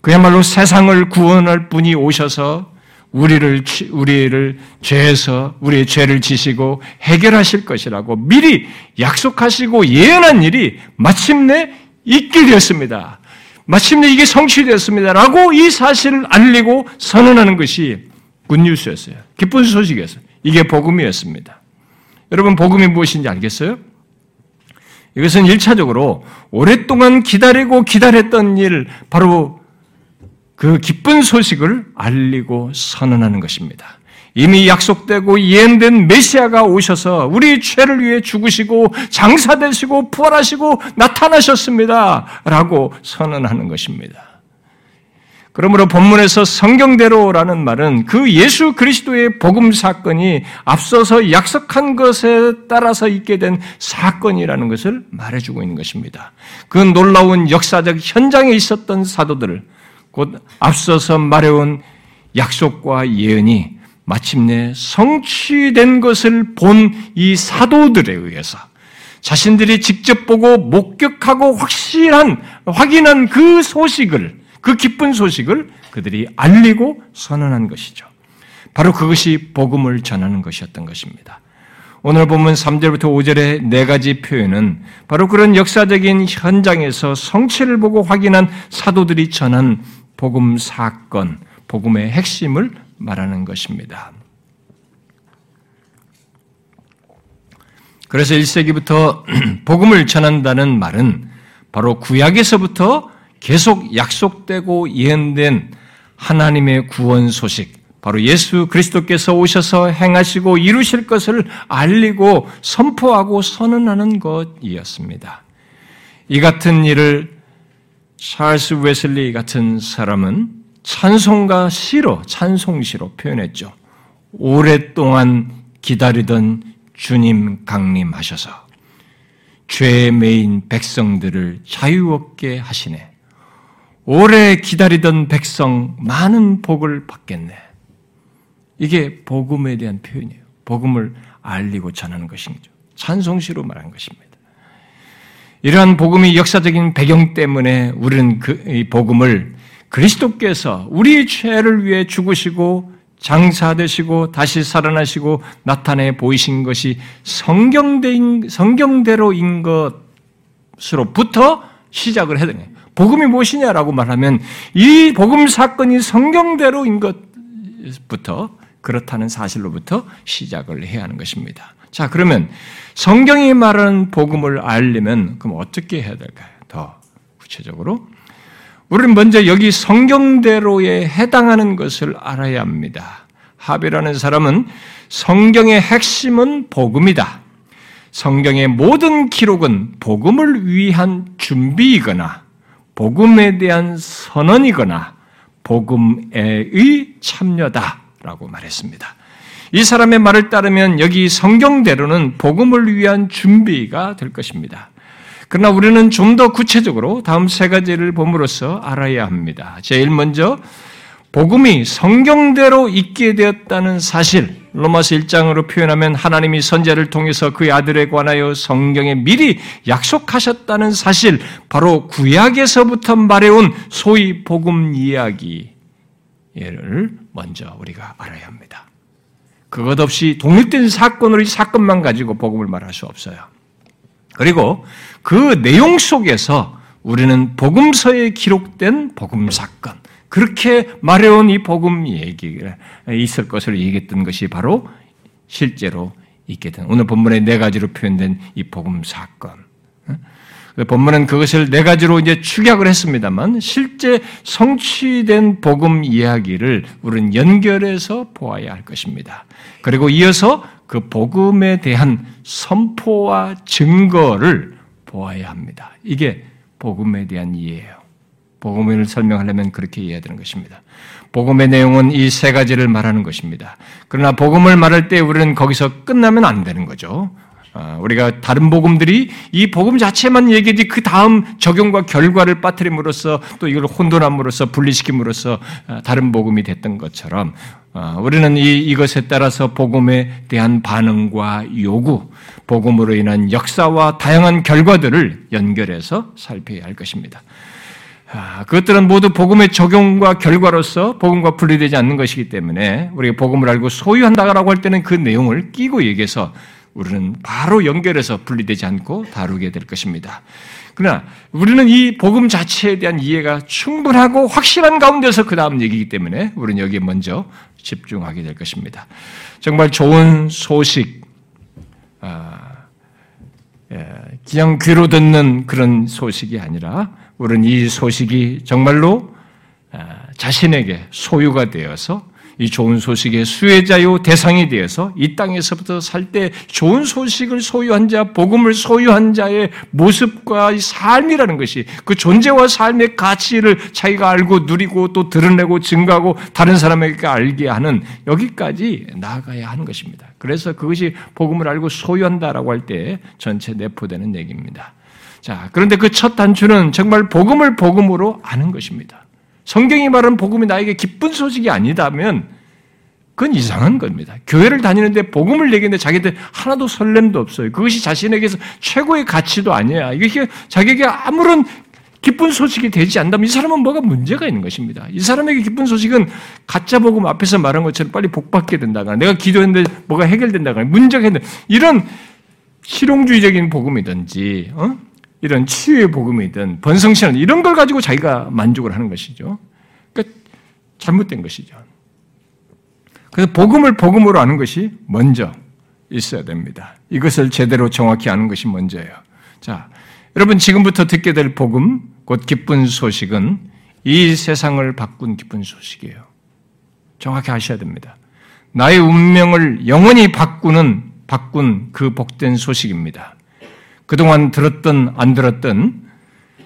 그야말로 세상을 구원할 분이 오셔서 우리를, 우리를 죄에서, 우리의 죄를 지시고 해결하실 것이라고 미리 약속하시고 예언한 일이 마침내 있게 되었습니다. 마침내 이게 성취되었습니다. 라고 이 사실을 알리고 선언하는 것이 굿뉴스였어요. 기쁜 소식이었어요. 이게 복음이었습니다. 여러분, 복음이 무엇인지 알겠어요? 이것은 1차적으로 오랫동안 기다리고 기다렸던 일, 바로 그 기쁜 소식을 알리고 선언하는 것입니다. 이미 약속되고 예언된 메시아가 오셔서 우리 죄를 위해 죽으시고 장사되시고 부활하시고 나타나셨습니다. 라고 선언하는 것입니다. 그러므로 본문에서 성경대로라는 말은 그 예수 그리스도의 복음 사건이 앞서서 약속한 것에 따라서 있게 된 사건이라는 것을 말해주고 있는 것입니다. 그 놀라운 역사적 현장에 있었던 사도들을 곧 앞서서 말해온 약속과 예언이 마침내 성취된 것을 본 이 사도들에 의해서 자신들이 직접 보고 목격하고 확실한, 확인한 그 소식을 그 기쁜 소식을 그들이 알리고 선언한 것이죠. 바로 그것이 복음을 전하는 것이었던 것입니다. 오늘 보면 3절부터 5절의 네 가지 표현은 바로 그런 역사적인 현장에서 성취를 보고 확인한 사도들이 전한 복음 사건, 복음의 핵심을 말하는 것입니다. 그래서 1세기부터 복음을 전한다는 말은 바로 구약에서부터 계속 약속되고 예언된 하나님의 구원 소식, 바로 예수 그리스도께서 오셔서 행하시고 이루실 것을 알리고 선포하고 선언하는 것이었습니다. 이 같은 일을 찰스 웨슬리 같은 사람은 찬송가 시로, 찬송시로 표현했죠. 오랫동안 기다리던 주님 강림하셔서 죄에 매인 백성들을 자유롭게 하시네. 오래 기다리던 백성 많은 복을 받겠네. 이게 복음에 대한 표현이에요. 복음을 알리고 전하는 것이죠. 찬송시로 말한 것입니다. 이러한 복음이 역사적인 배경 때문에 우리는 그 복음을 그리스도께서 우리 죄를 위해 죽으시고 장사되시고 다시 살아나시고 나타내 보이신 것이 성경대인, 성경대로인 것으로부터 시작을 해야 되요 복음이 무엇이냐라고 말하면 이 복음 사건이 성경대로인 것부터 그렇다는 사실로부터 시작을 해야 하는 것입니다. 자, 그러면 성경이 말하는 복음을 알려면 그럼 어떻게 해야 될까요? 더 구체적으로 우리는 먼저 여기 성경대로에 해당하는 것을 알아야 합니다. 하비라는 사람은 성경의 핵심은 복음이다. 성경의 모든 기록은 복음을 위한 준비이거나 복음에 대한 선언이거나 복음의 참여다라고 말했습니다. 이 사람의 말을 따르면 여기 성경대로는 복음을 위한 준비가 될 것입니다. 그러나 우리는 좀 더 구체적으로 다음 세 가지를 봄으로써 알아야 합니다. 제일 먼저 복음이 성경대로 있게 되었다는 사실, 로마서 1장으로 표현하면 하나님이 선제를 통해서 그의 아들에 관하여 성경에 미리 약속하셨다는 사실, 바로 구약에서부터 말해온 소위 복음 이야기를 먼저 우리가 알아야 합니다. 그것 없이 독립된 사건으로 이 사건만 가지고 복음을 말할 수 없어요. 그리고 그 내용 속에서 우리는 복음서에 기록된 복음 사건, 그렇게 말해온 이 복음 얘기가 있을 것을 얘기했던 것이 바로 실제로 있게 된 오늘 본문의 네 가지로 표현된 이 복음 사건. 그 본문은 그것을 네 가지로 이제 축약을 했습니다만 실제 성취된 복음 이야기를 우리는 연결해서 보아야 할 것입니다. 그리고 이어서 그 복음에 대한 선포와 증거를 보아야 합니다. 이게 복음에 대한 이해예요. 복음을 설명하려면 그렇게 이해해야 되는 것입니다. 복음의 내용은 이 세 가지를 말하는 것입니다. 그러나 복음을 말할 때 우리는 거기서 끝나면 안 되는 거죠. 아, 우리가 다른 복음들이 이 복음 자체만 얘기지 그 다음 적용과 결과를 빠뜨림으로써 또 이걸 혼돈함으로써 분리시킴으로써 아, 다른 복음이 됐던 것처럼 아, 우리는 이, 이것에 따라서 복음에 대한 반응과 요구, 복음으로 인한 역사와 다양한 결과들을 연결해서 살펴야 할 것입니다. 아, 그것들은 모두 복음의 적용과 결과로서 복음과 분리되지 않는 것이기 때문에 우리가 복음을 알고 소유한다라고 할 때는 그 내용을 끼고 얘기해서 우리는 바로 연결해서 분리되지 않고 다루게 될 것입니다. 그러나 우리는 이 복음 자체에 대한 이해가 충분하고 확실한 가운데서 그 다음 얘기이기 때문에 우리는 여기에 먼저 집중하게 될 것입니다. 정말 좋은 소식, 아, 예, 그냥 귀로 듣는 그런 소식이 아니라 우리는 이 소식이 정말로 아, 자신에게 소유가 되어서 이 좋은 소식의 수혜자요 대상이 되어서 이 땅에서부터 살 때 좋은 소식을 소유한 자, 복음을 소유한 자의 모습과 삶이라는 것이 그 존재와 삶의 가치를 자기가 알고 누리고 또 드러내고 증가하고 다른 사람에게 알게 하는 여기까지 나아가야 하는 것입니다. 그래서 그것이 복음을 알고 소유한다라고 할 때 전체 내포되는 얘기입니다. 자, 그런데 그 첫 단추는 정말 복음을 복음으로 아는 것입니다. 성경이 말하는 복음이 나에게 기쁜 소식이 아니다면 그건 이상한 겁니다. 교회를 다니는데 복음을 얘기했는데 자기들 하나도 설렘도 없어요. 그것이 자신에게서 최고의 가치도 아니야. 이게 자기에게 아무런 기쁜 소식이 되지 않다면 이 사람은 뭐가 문제가 있는 것입니다. 이 사람에게 기쁜 소식은 가짜 복음 앞에서 말한 것처럼 빨리 복 받게 된다거나 내가 기도했는데 뭐가 해결된다거나 문제가 있는 이런 실용주의적인 복음이든지 어? 이런 치유의 복음이든 번성신은 이런 걸 가지고 자기가 만족을 하는 것이죠. 그러니까 잘못된 것이죠. 그래서 복음을 복음으로 아는 것이 먼저 있어야 됩니다. 이것을 제대로 정확히 아는 것이 먼저예요. 자, 여러분 지금부터 듣게 될 복음, 곧 기쁜 소식은 이 세상을 바꾼 기쁜 소식이에요. 정확히 아셔야 됩니다. 나의 운명을 영원히 바꾸는 바꾼 그 복된 소식입니다. 그동안 들었던 안 들었던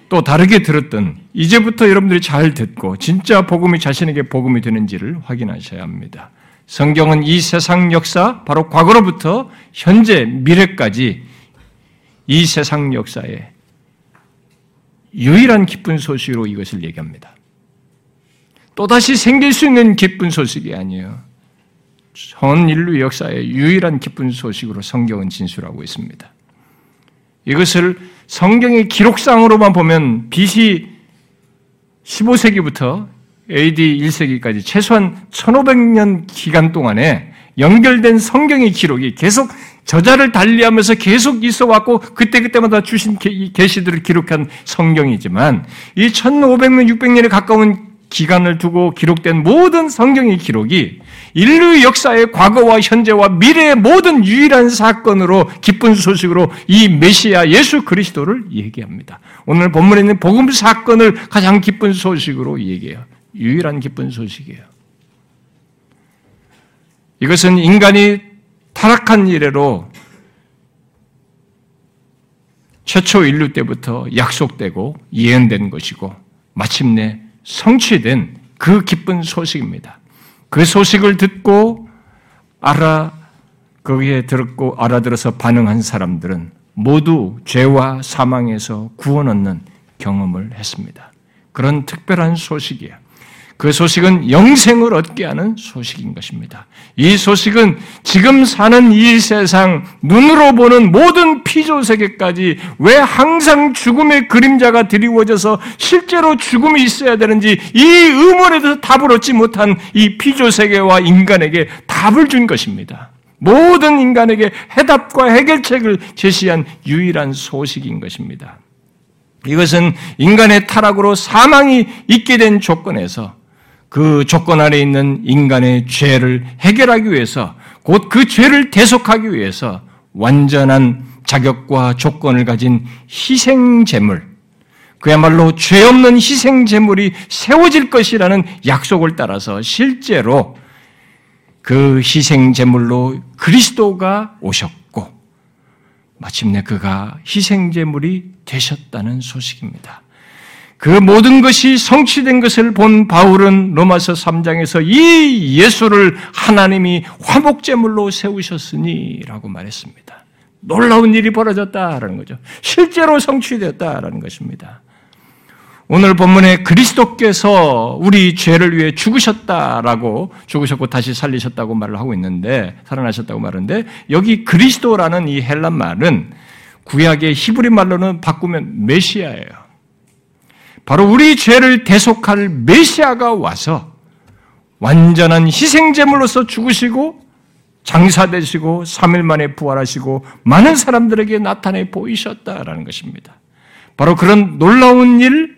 또 다르게 들었던 이제부터 여러분들이 잘 듣고 진짜 복음이 자신에게 복음이 되는지를 확인하셔야 합니다. 성경은 이 세상 역사 바로 과거로부터 현재 미래까지 이 세상 역사에 유일한 기쁜 소식으로 이것을 얘기합니다. 또다시 생길 수 있는 기쁜 소식이 아니에요. 전 인류 역사의 유일한 기쁜 소식으로 성경은 진술하고 있습니다. 이것을 성경의 기록상으로만 보면 BC 15세기부터 AD 1세기까지 최소한 1500년 기간 동안에 연결된 성경의 기록이 계속 저자를 달리하면서 계속 있어 왔고 그때그때마다 주신 계시들을 기록한 성경이지만 이 1500년, 600년에 가까운 기간을 두고 기록된 모든 성경의 기록이 인류 역사의 과거와 현재와 미래의 모든 유일한 사건으로 기쁜 소식으로 이 메시아 예수 그리스도를 얘기합니다. 오늘 본문에 있는 복음 사건을 가장 기쁜 소식으로 얘기해요. 유일한 기쁜 소식이에요. 이것은 인간이 타락한 이래로 최초 인류 때부터 약속되고 예언된 것이고 마침내 성취된 그 기쁜 소식입니다. 그 소식을 듣고 알아 거기에 들었고 알아들어서 반응한 사람들은 모두 죄와 사망에서 구원 얻는 경험을 했습니다. 그런 특별한 소식이에요. 그 소식은 영생을 얻게 하는 소식인 것입니다. 이 소식은 지금 사는 이 세상 눈으로 보는 모든 피조 세계까지 왜 항상 죽음의 그림자가 드리워져서 실제로 죽음이 있어야 되는지 이 의문에 대해서 답을 얻지 못한 이 피조 세계와 인간에게 답을 준 것입니다. 모든 인간에게 해답과 해결책을 제시한 유일한 소식인 것입니다. 이것은 인간의 타락으로 사망이 있게 된 조건에서 그 조건 아래 있는 인간의 죄를 해결하기 위해서 곧 그 죄를 대속하기 위해서 완전한 자격과 조건을 가진 희생 제물, 그야말로 죄 없는 희생 제물이 세워질 것이라는 약속을 따라서 실제로 그 희생 제물로 그리스도가 오셨고 마침내 그가 희생 제물이 되셨다는 소식입니다. 그 모든 것이 성취된 것을 본 바울은 로마서 3장에서 이 예수를 하나님이 화목제물로 세우셨으니라고 말했습니다. 놀라운 일이 벌어졌다라는 거죠. 실제로 성취되었다라는 것입니다. 오늘 본문에 그리스도께서 우리 죄를 위해 죽으셨다라고 죽으셨고 다시 살리셨다고 말을 하고 있는데 살아나셨다고 말하는데 여기 그리스도라는 이 헬란 말은 구약의 히브리 말로는 바꾸면 메시아예요. 바로 우리 죄를 대속할 메시아가 와서 완전한 희생제물로서 죽으시고 장사되시고 3일 만에 부활하시고 많은 사람들에게 나타내 보이셨다라는 것입니다. 바로 그런 놀라운 일,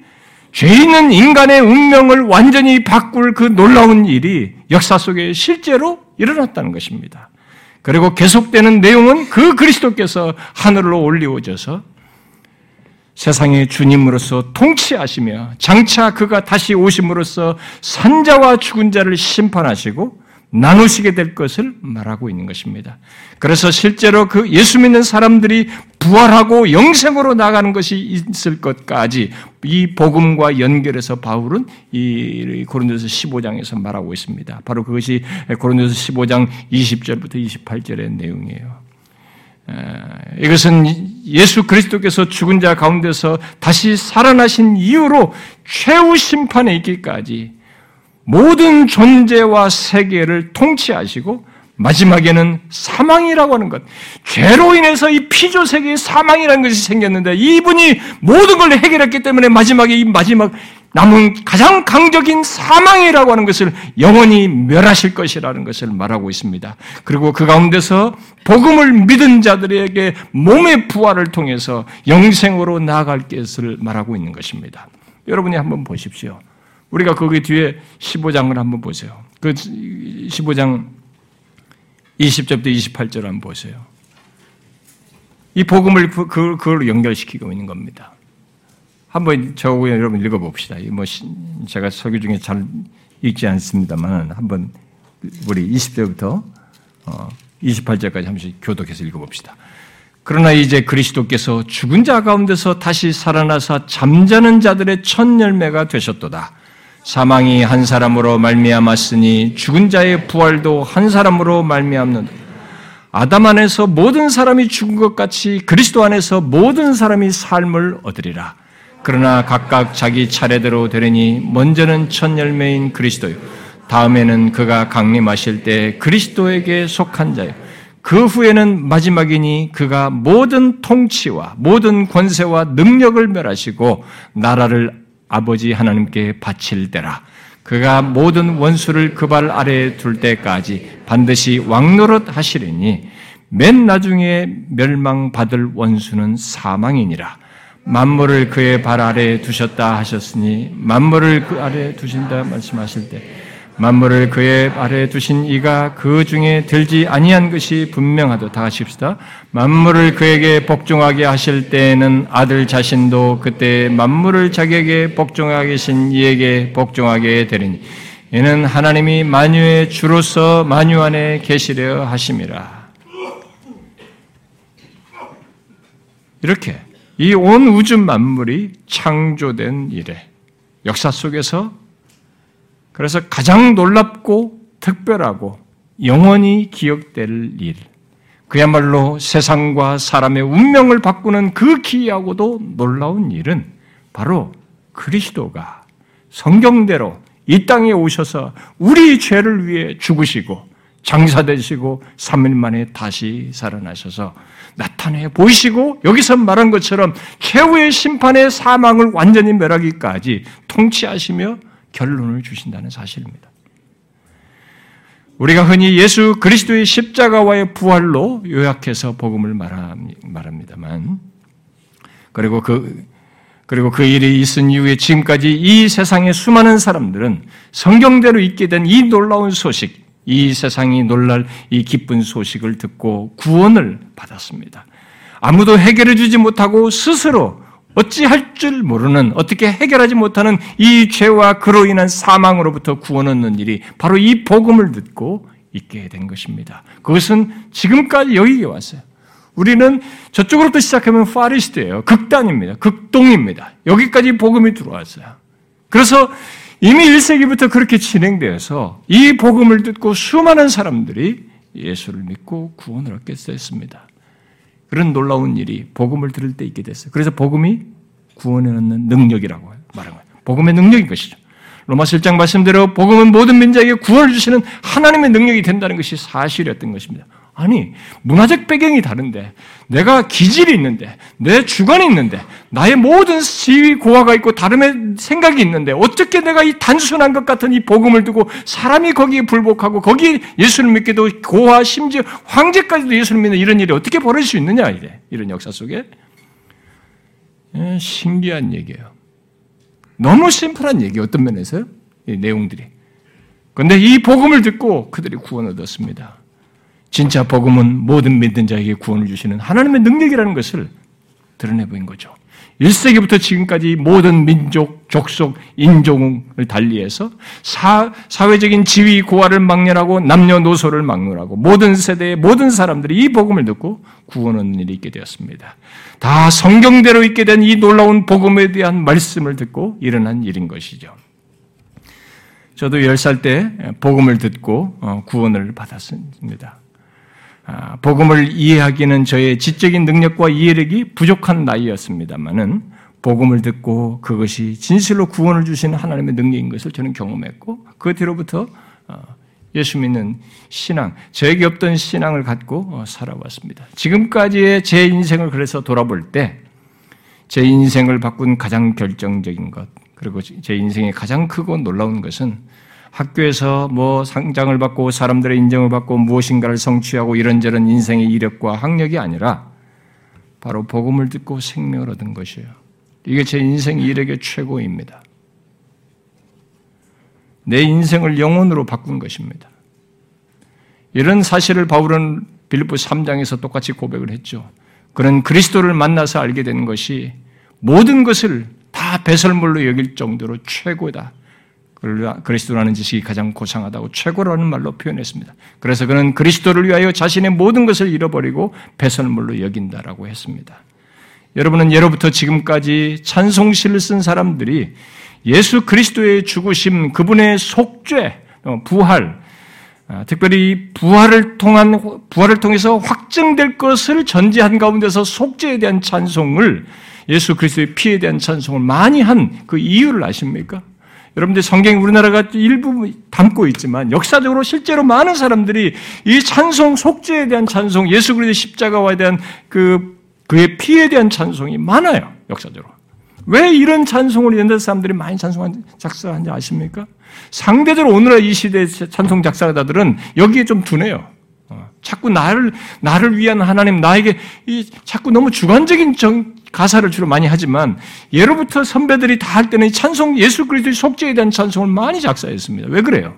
죄 있는 인간의 운명을 완전히 바꿀 그 놀라운 일이 역사 속에 실제로 일어났다는 것입니다. 그리고 계속되는 내용은 그 그리스도께서 하늘로 올리워져서 세상의 주님으로서 통치하시며 장차 그가 다시 오심으로써 산자와 죽은 자를 심판하시고 나누시게 될 것을 말하고 있는 것입니다. 그래서 실제로 그 예수 믿는 사람들이 부활하고 영생으로 나가는 것이 있을 것까지 이 복음과 연결해서 바울은 이 고린도서 15장에서 말하고 있습니다. 바로 그것이 고린도서 15장 20절부터 28절의 내용이에요. 이것은 예수 그리스도께서 죽은 자 가운데서 다시 살아나신 이후로 최후 심판에 있기까지 모든 존재와 세계를 통치하시고 마지막에는 사망이라고 하는 것. 죄로 인해서 이 피조 세계에 사망이라는 것이 생겼는데 이분이 모든 걸 해결했기 때문에 마지막에 이 마지막 남은 가장 강적인 사망이라고 하는 것을 영원히 멸하실 것이라는 것을 말하고 있습니다. 그리고 그 가운데서 복음을 믿은 자들에게 몸의 부활을 통해서 영생으로 나아갈 것을 말하고 있는 것입니다. 여러분이 한번 보십시오. 우리가 거기 뒤에 15장을 한번 보세요. 그 15장 20절부터 28절 한번 보세요. 이 복음을 그, 그걸로 연결시키고 있는 겁니다. 한번 저하고 여러분 읽어봅시다. 뭐 제가 설교 중에 잘 읽지 않습니다만 한번 우리 20절부터 28절까지 어, 한 번씩 교독해서 읽어봅시다. 그러나 이제 그리스도께서 죽은 자 가운데서 다시 살아나사 잠자는 자들의 첫 열매가 되셨도다. 사망이 한 사람으로 말미암았으니 죽은 자의 부활도 한 사람으로 말미암는다. 아담 안에서 모든 사람이 죽은 것 같이 그리스도 안에서 모든 사람이 삶을 얻으리라. 그러나 각각 자기 차례대로 되려니 먼저는 첫 열매인 그리스도요. 다음에는 그가 강림하실 때 그리스도에게 속한 자요. 그 후에는 마지막이니 그가 모든 통치와 모든 권세와 능력을 멸하시고 나라를 아버지 하나님께 바칠 때라. 그가 모든 원수를 그 발 아래에 둘 때까지 반드시 왕노릇 하시리니 맨 나중에 멸망받을 원수는 사망이니라. 만물을 그의 발 아래에 두셨다 하셨으니 만물을 그 아래에 두신다 말씀하실 때 만물을 그의 아래에 두신 이가 그 중에 들지 아니한 것이 분명하다. 다 합시다. 만물을 그에게 복종하게 하실 때에는 아들 자신도 그때 만물을 자기에게 복종하게 하신 이에게 복종하게 되리니 이는 하나님이 만유의 주로서 만유 안에 계시려 하심이라. 이렇게 이 온 우주 만물이 창조된 일에 역사 속에서 그래서 가장 놀랍고 특별하고 영원히 기억될 일, 그야말로 세상과 사람의 운명을 바꾸는 그 기이하고도 놀라운 일은 바로 그리스도가 성경대로 이 땅에 오셔서 우리 죄를 위해 죽으시고 장사되시고 3일 만에 다시 살아나셔서 나타내 보이시고 여기서 말한 것처럼 최후의 심판의 사망을 완전히 멸하기까지 통치하시며 결론을 주신다는 사실입니다. 우리가 흔히 예수 그리스도의 십자가와의 부활로 요약해서 복음을 말합니다만, 그리고 그, 그리고 그 일이 있은 이후에 지금까지 이 세상의 수많은 사람들은 성경대로 있게 된 이 놀라운 소식, 이 세상이 놀랄 이 기쁜 소식을 듣고 구원을 받았습니다. 아무도 해결해 주지 못하고 스스로 어찌할 줄 모르는 어떻게 해결하지 못하는 이 죄와 그로 인한 사망으로부터 구원 얻는 일이 바로 이 복음을 듣고 있게 된 것입니다. 그것은 지금까지 여기에 왔어요. 우리는 저쪽으로부터 시작하면 파리스트예요. 극단입니다. 극동입니다. 여기까지 복음이 들어왔어요. 그래서 이미 1세기부터 그렇게 진행되어서 이 복음을 듣고 수많은 사람들이 예수를 믿고 구원을 얻게 됐습니다. 그런 놀라운 일이 복음을 들을 때 있게 됐어요. 그래서 복음이 구원해 놓는 능력이라고 말한 거예요. 복음의 능력인 것이죠. 로마서 1장 말씀대로 복음은 모든 민족에게 구원을 주시는 하나님의 능력이 된다는 것이 사실이었던 것입니다. 아니, 문화적 배경이 다른데, 내가 기질이 있는데, 내 주관이 있는데, 나의 모든 지위 고하가 있고 다름의 생각이 있는데, 어떻게 내가 이 단순한 것 같은 이 복음을 두고 사람이 거기에 불복하고 거기에 예수를 믿게도 고하, 심지어 황제까지도 예수를 믿는 이런 일이 어떻게 벌어질 수 있느냐, 이래. 이런 역사 속에. 예, 신기한 얘기예요. 너무 심플한 얘기, 어떤 면에서요? 이 내용들이. 그런데 이 복음을 듣고 그들이 구원 얻었습니다. 진짜 복음은 모든 믿는 자에게 구원을 주시는 하나님의 능력이라는 것을 드러내 보인 거죠. 1세기부터 지금까지 모든 민족, 족속, 인종을 달리해서 사, 사회적인 지위 고하를 막론하고 남녀노소를 막론하고 모든 세대의 모든 사람들이 이 복음을 듣고 구원 얻는 일이 있게 되었습니다. 다 성경대로 있게 된 이 놀라운 복음에 대한 말씀을 듣고 일어난 일인 것이죠. 저도 10살 때 복음을 듣고 어, 구원을 받았습니다. 아, 복음을 이해하기는 저의 지적인 능력과 이해력이 부족한 나이였습니다만은 복음을 듣고 그것이 진실로 구원을 주시는 하나님의 능력인 것을 저는 경험했고 그 뒤로부터 어, 예수 믿는 신앙, 저에게 없던 신앙을 갖고 어, 살아왔습니다. 지금까지의 제 인생을 그래서 돌아볼 때 제 인생을 바꾼 가장 결정적인 것, 그리고 제 인생의 가장 크고 놀라운 것은 학교에서 뭐 상장을 받고 사람들의 인정을 받고 무엇인가를 성취하고 이런저런 인생의 이력과 학력이 아니라 바로 복음을 듣고 생명을 얻은 것이에요. 이게 제 인생 이력의 최고입니다. 내 인생을 영혼으로 바꾼 것입니다. 이런 사실을 바울은 빌립보 3장에서 똑같이 고백을 했죠. 그런 그리스도를 만나서 알게 된 것이 모든 것을 다 배설물로 여길 정도로 최고다. 그리스도라는 지식이 가장 고상하다고 최고라는 말로 표현했습니다. 그래서 그는 그리스도를 위하여 자신의 모든 것을 잃어버리고 배설물로 여긴다라고 했습니다. 여러분은 예로부터 지금까지 찬송시를 쓴 사람들이 예수 그리스도의 죽으심, 그분의 속죄, 어, 부활, 아, 특별히 부활을 통한 부활을 통해서 확증될 것을 전제한 가운데서 속죄에 대한 찬송을 예수 그리스도의 피에 대한 찬송을 많이 한 그 이유를 아십니까? 여러분들 성경 우리나라가 일부 담고 있지만 역사적으로 실제로 많은 사람들이 이 찬송 속죄에 대한 찬송, 예수 그리스도의 십자가와에 대한 그 그의 피에 대한 찬송이 많아요. 역사적으로. 왜 이런 찬송을 옛날 사람들이 많이 찬송한 작사한지 아십니까? 상대적으로 오늘날 이 시대의 찬송 작사가들은 여기에 좀 둔해요. 어, 자꾸 나를 나를 위한 하나님 나에게 이 자꾸 너무 주관적인 정, 가사를 주로 많이 하지만 예로부터 선배들이 다 할 때는 찬송 예수 그리스도의 속죄에 대한 찬송을 많이 작사했습니다. 왜 그래요?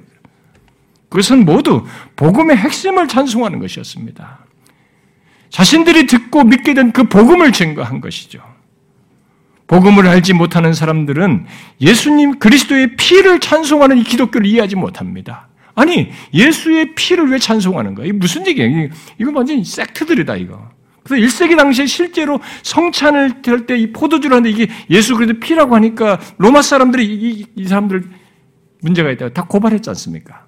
그것은 모두 복음의 핵심을 찬송하는 것이었습니다. 자신들이 듣고 믿게 된 그 복음을 증거한 것이죠. 복음을 알지 못하는 사람들은 예수님 그리스도의 피를 찬송하는 이 기독교를 이해하지 못합니다. 아니, 예수의 피를 왜 찬송하는 거야? 이게 무슨 얘기야? 이거 완전 섹트들이다, 이거. 그래서 1세기 당시에 실제로 성찬을 할때이 포도주를 하는데 이게 예수 그리스도 피라고 하니까 로마 사람들이 이, 이 사람들 문제가 있다고 다 고발했지 않습니까?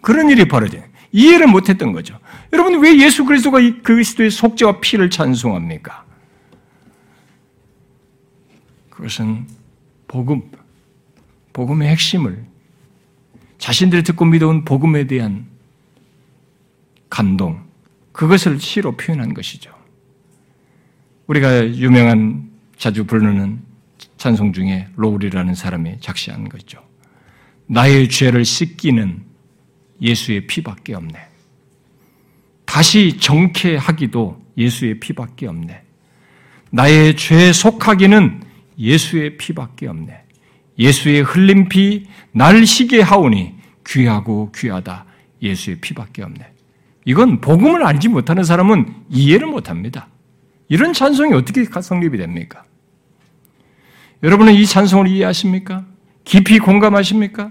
그런 일이 벌어져요. 이해를 못했던 거죠. 여러분 왜 예수 그리스도가 이 그리스도의 속죄와 피를 찬송합니까? 그것은 복음, 복음의 핵심을 자신들이 듣고 믿어온 복음에 대한 감동, 그것을 시로 표현한 것이죠. 우리가 유명한 자주 부르는 찬송 중에 로울이라는 사람이 작시한 거죠. 나의 죄를 씻기는 예수의 피밖에 없네. 다시 정케하기도 예수의 피밖에 없네. 나의 죄 속하기는 예수의 피밖에 없네. 예수의 흘린 피, 날 희게 하오니 귀하고 귀하다. 예수의 피밖에 없네. 이건 복음을 알지 못하는 사람은 이해를 못합니다. 이런 찬송이 어떻게 성립이 됩니까? 여러분은 이 찬송을 이해하십니까? 깊이 공감하십니까?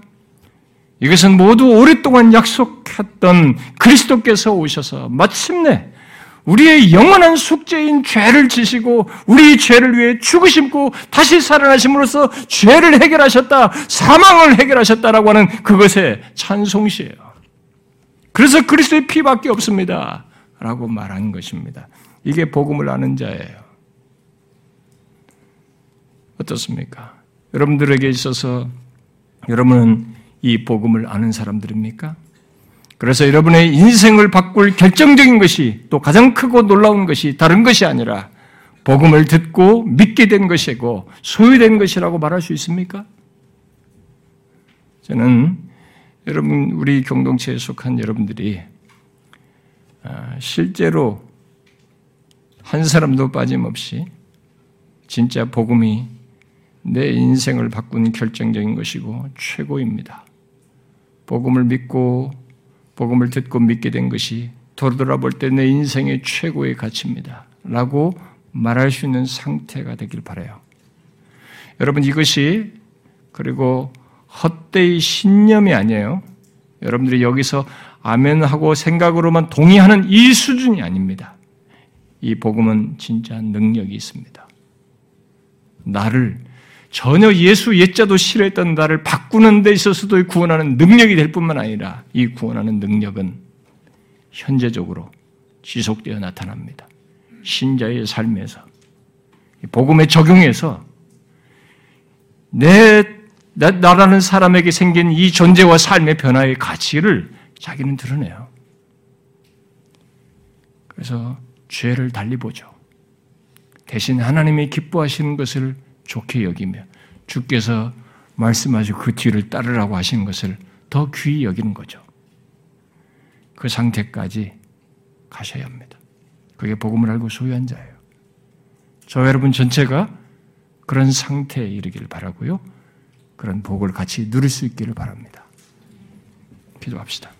이것은 모두 오랫동안 약속했던 그리스도께서 오셔서 마침내 우리의 영원한 숙제인 죄를 지시고 우리 죄를 위해 죽으심고 다시 살아나심으로써 죄를 해결하셨다, 사망을 해결하셨다라고 하는 그것의 찬송시예요. 그래서 그리스도의 피밖에 없습니다. 라고 말한 것입니다. 이게 복음을 아는 자예요. 어떻습니까? 여러분들에게 있어서 여러분은 이 복음을 아는 사람들입니까? 그래서 여러분의 인생을 바꿀 결정적인 것이 또 가장 크고 놀라운 것이 다른 것이 아니라 복음을 듣고 믿게 된 것이고 소유된 것이라고 말할 수 있습니까? 저는 여러분 우리 공동체에 속한 여러분들이 아, 실제로 한 사람도 빠짐없이 진짜 복음이 내 인생을 바꾼 결정적인 것이고 최고입니다. 복음을 믿고 복음을 듣고 믿게 된 것이 돌아볼 때 내 인생의 최고의 가치입니다. 라고 말할 수 있는 상태가 되길 바래요. 여러분 이것이 그리고 헛되이 신념이 아니에요. 여러분들이 여기서 아멘하고 생각으로만 동의하는 이 수준이 아닙니다. 이 복음은 진짜 능력이 있습니다. 나를 전혀 예수 예자도 싫어했던 나를 바꾸는 데 있어서도 구원하는 능력이 될 뿐만 아니라 이 구원하는 능력은 현재적으로 지속되어 나타납니다. 신자의 삶에서 복음에 적용해서 내 나라는 사람에게 생긴 이 존재와 삶의 변화의 가치를 자기는 드러내요. 그래서 죄를 달리 보죠. 대신 하나님이 기뻐하시는 것을 좋게 여기며 주께서 말씀하시고 그 뒤를 따르라고 하시는 것을 더 귀히 여기는 거죠. 그 상태까지 가셔야 합니다. 그게 복음을 알고 소유한 자예요. 저 여러분 전체가 그런 상태에 이르기를 바라고요. 그런 복을 같이 누릴 수 있기를 바랍니다. 기도합시다.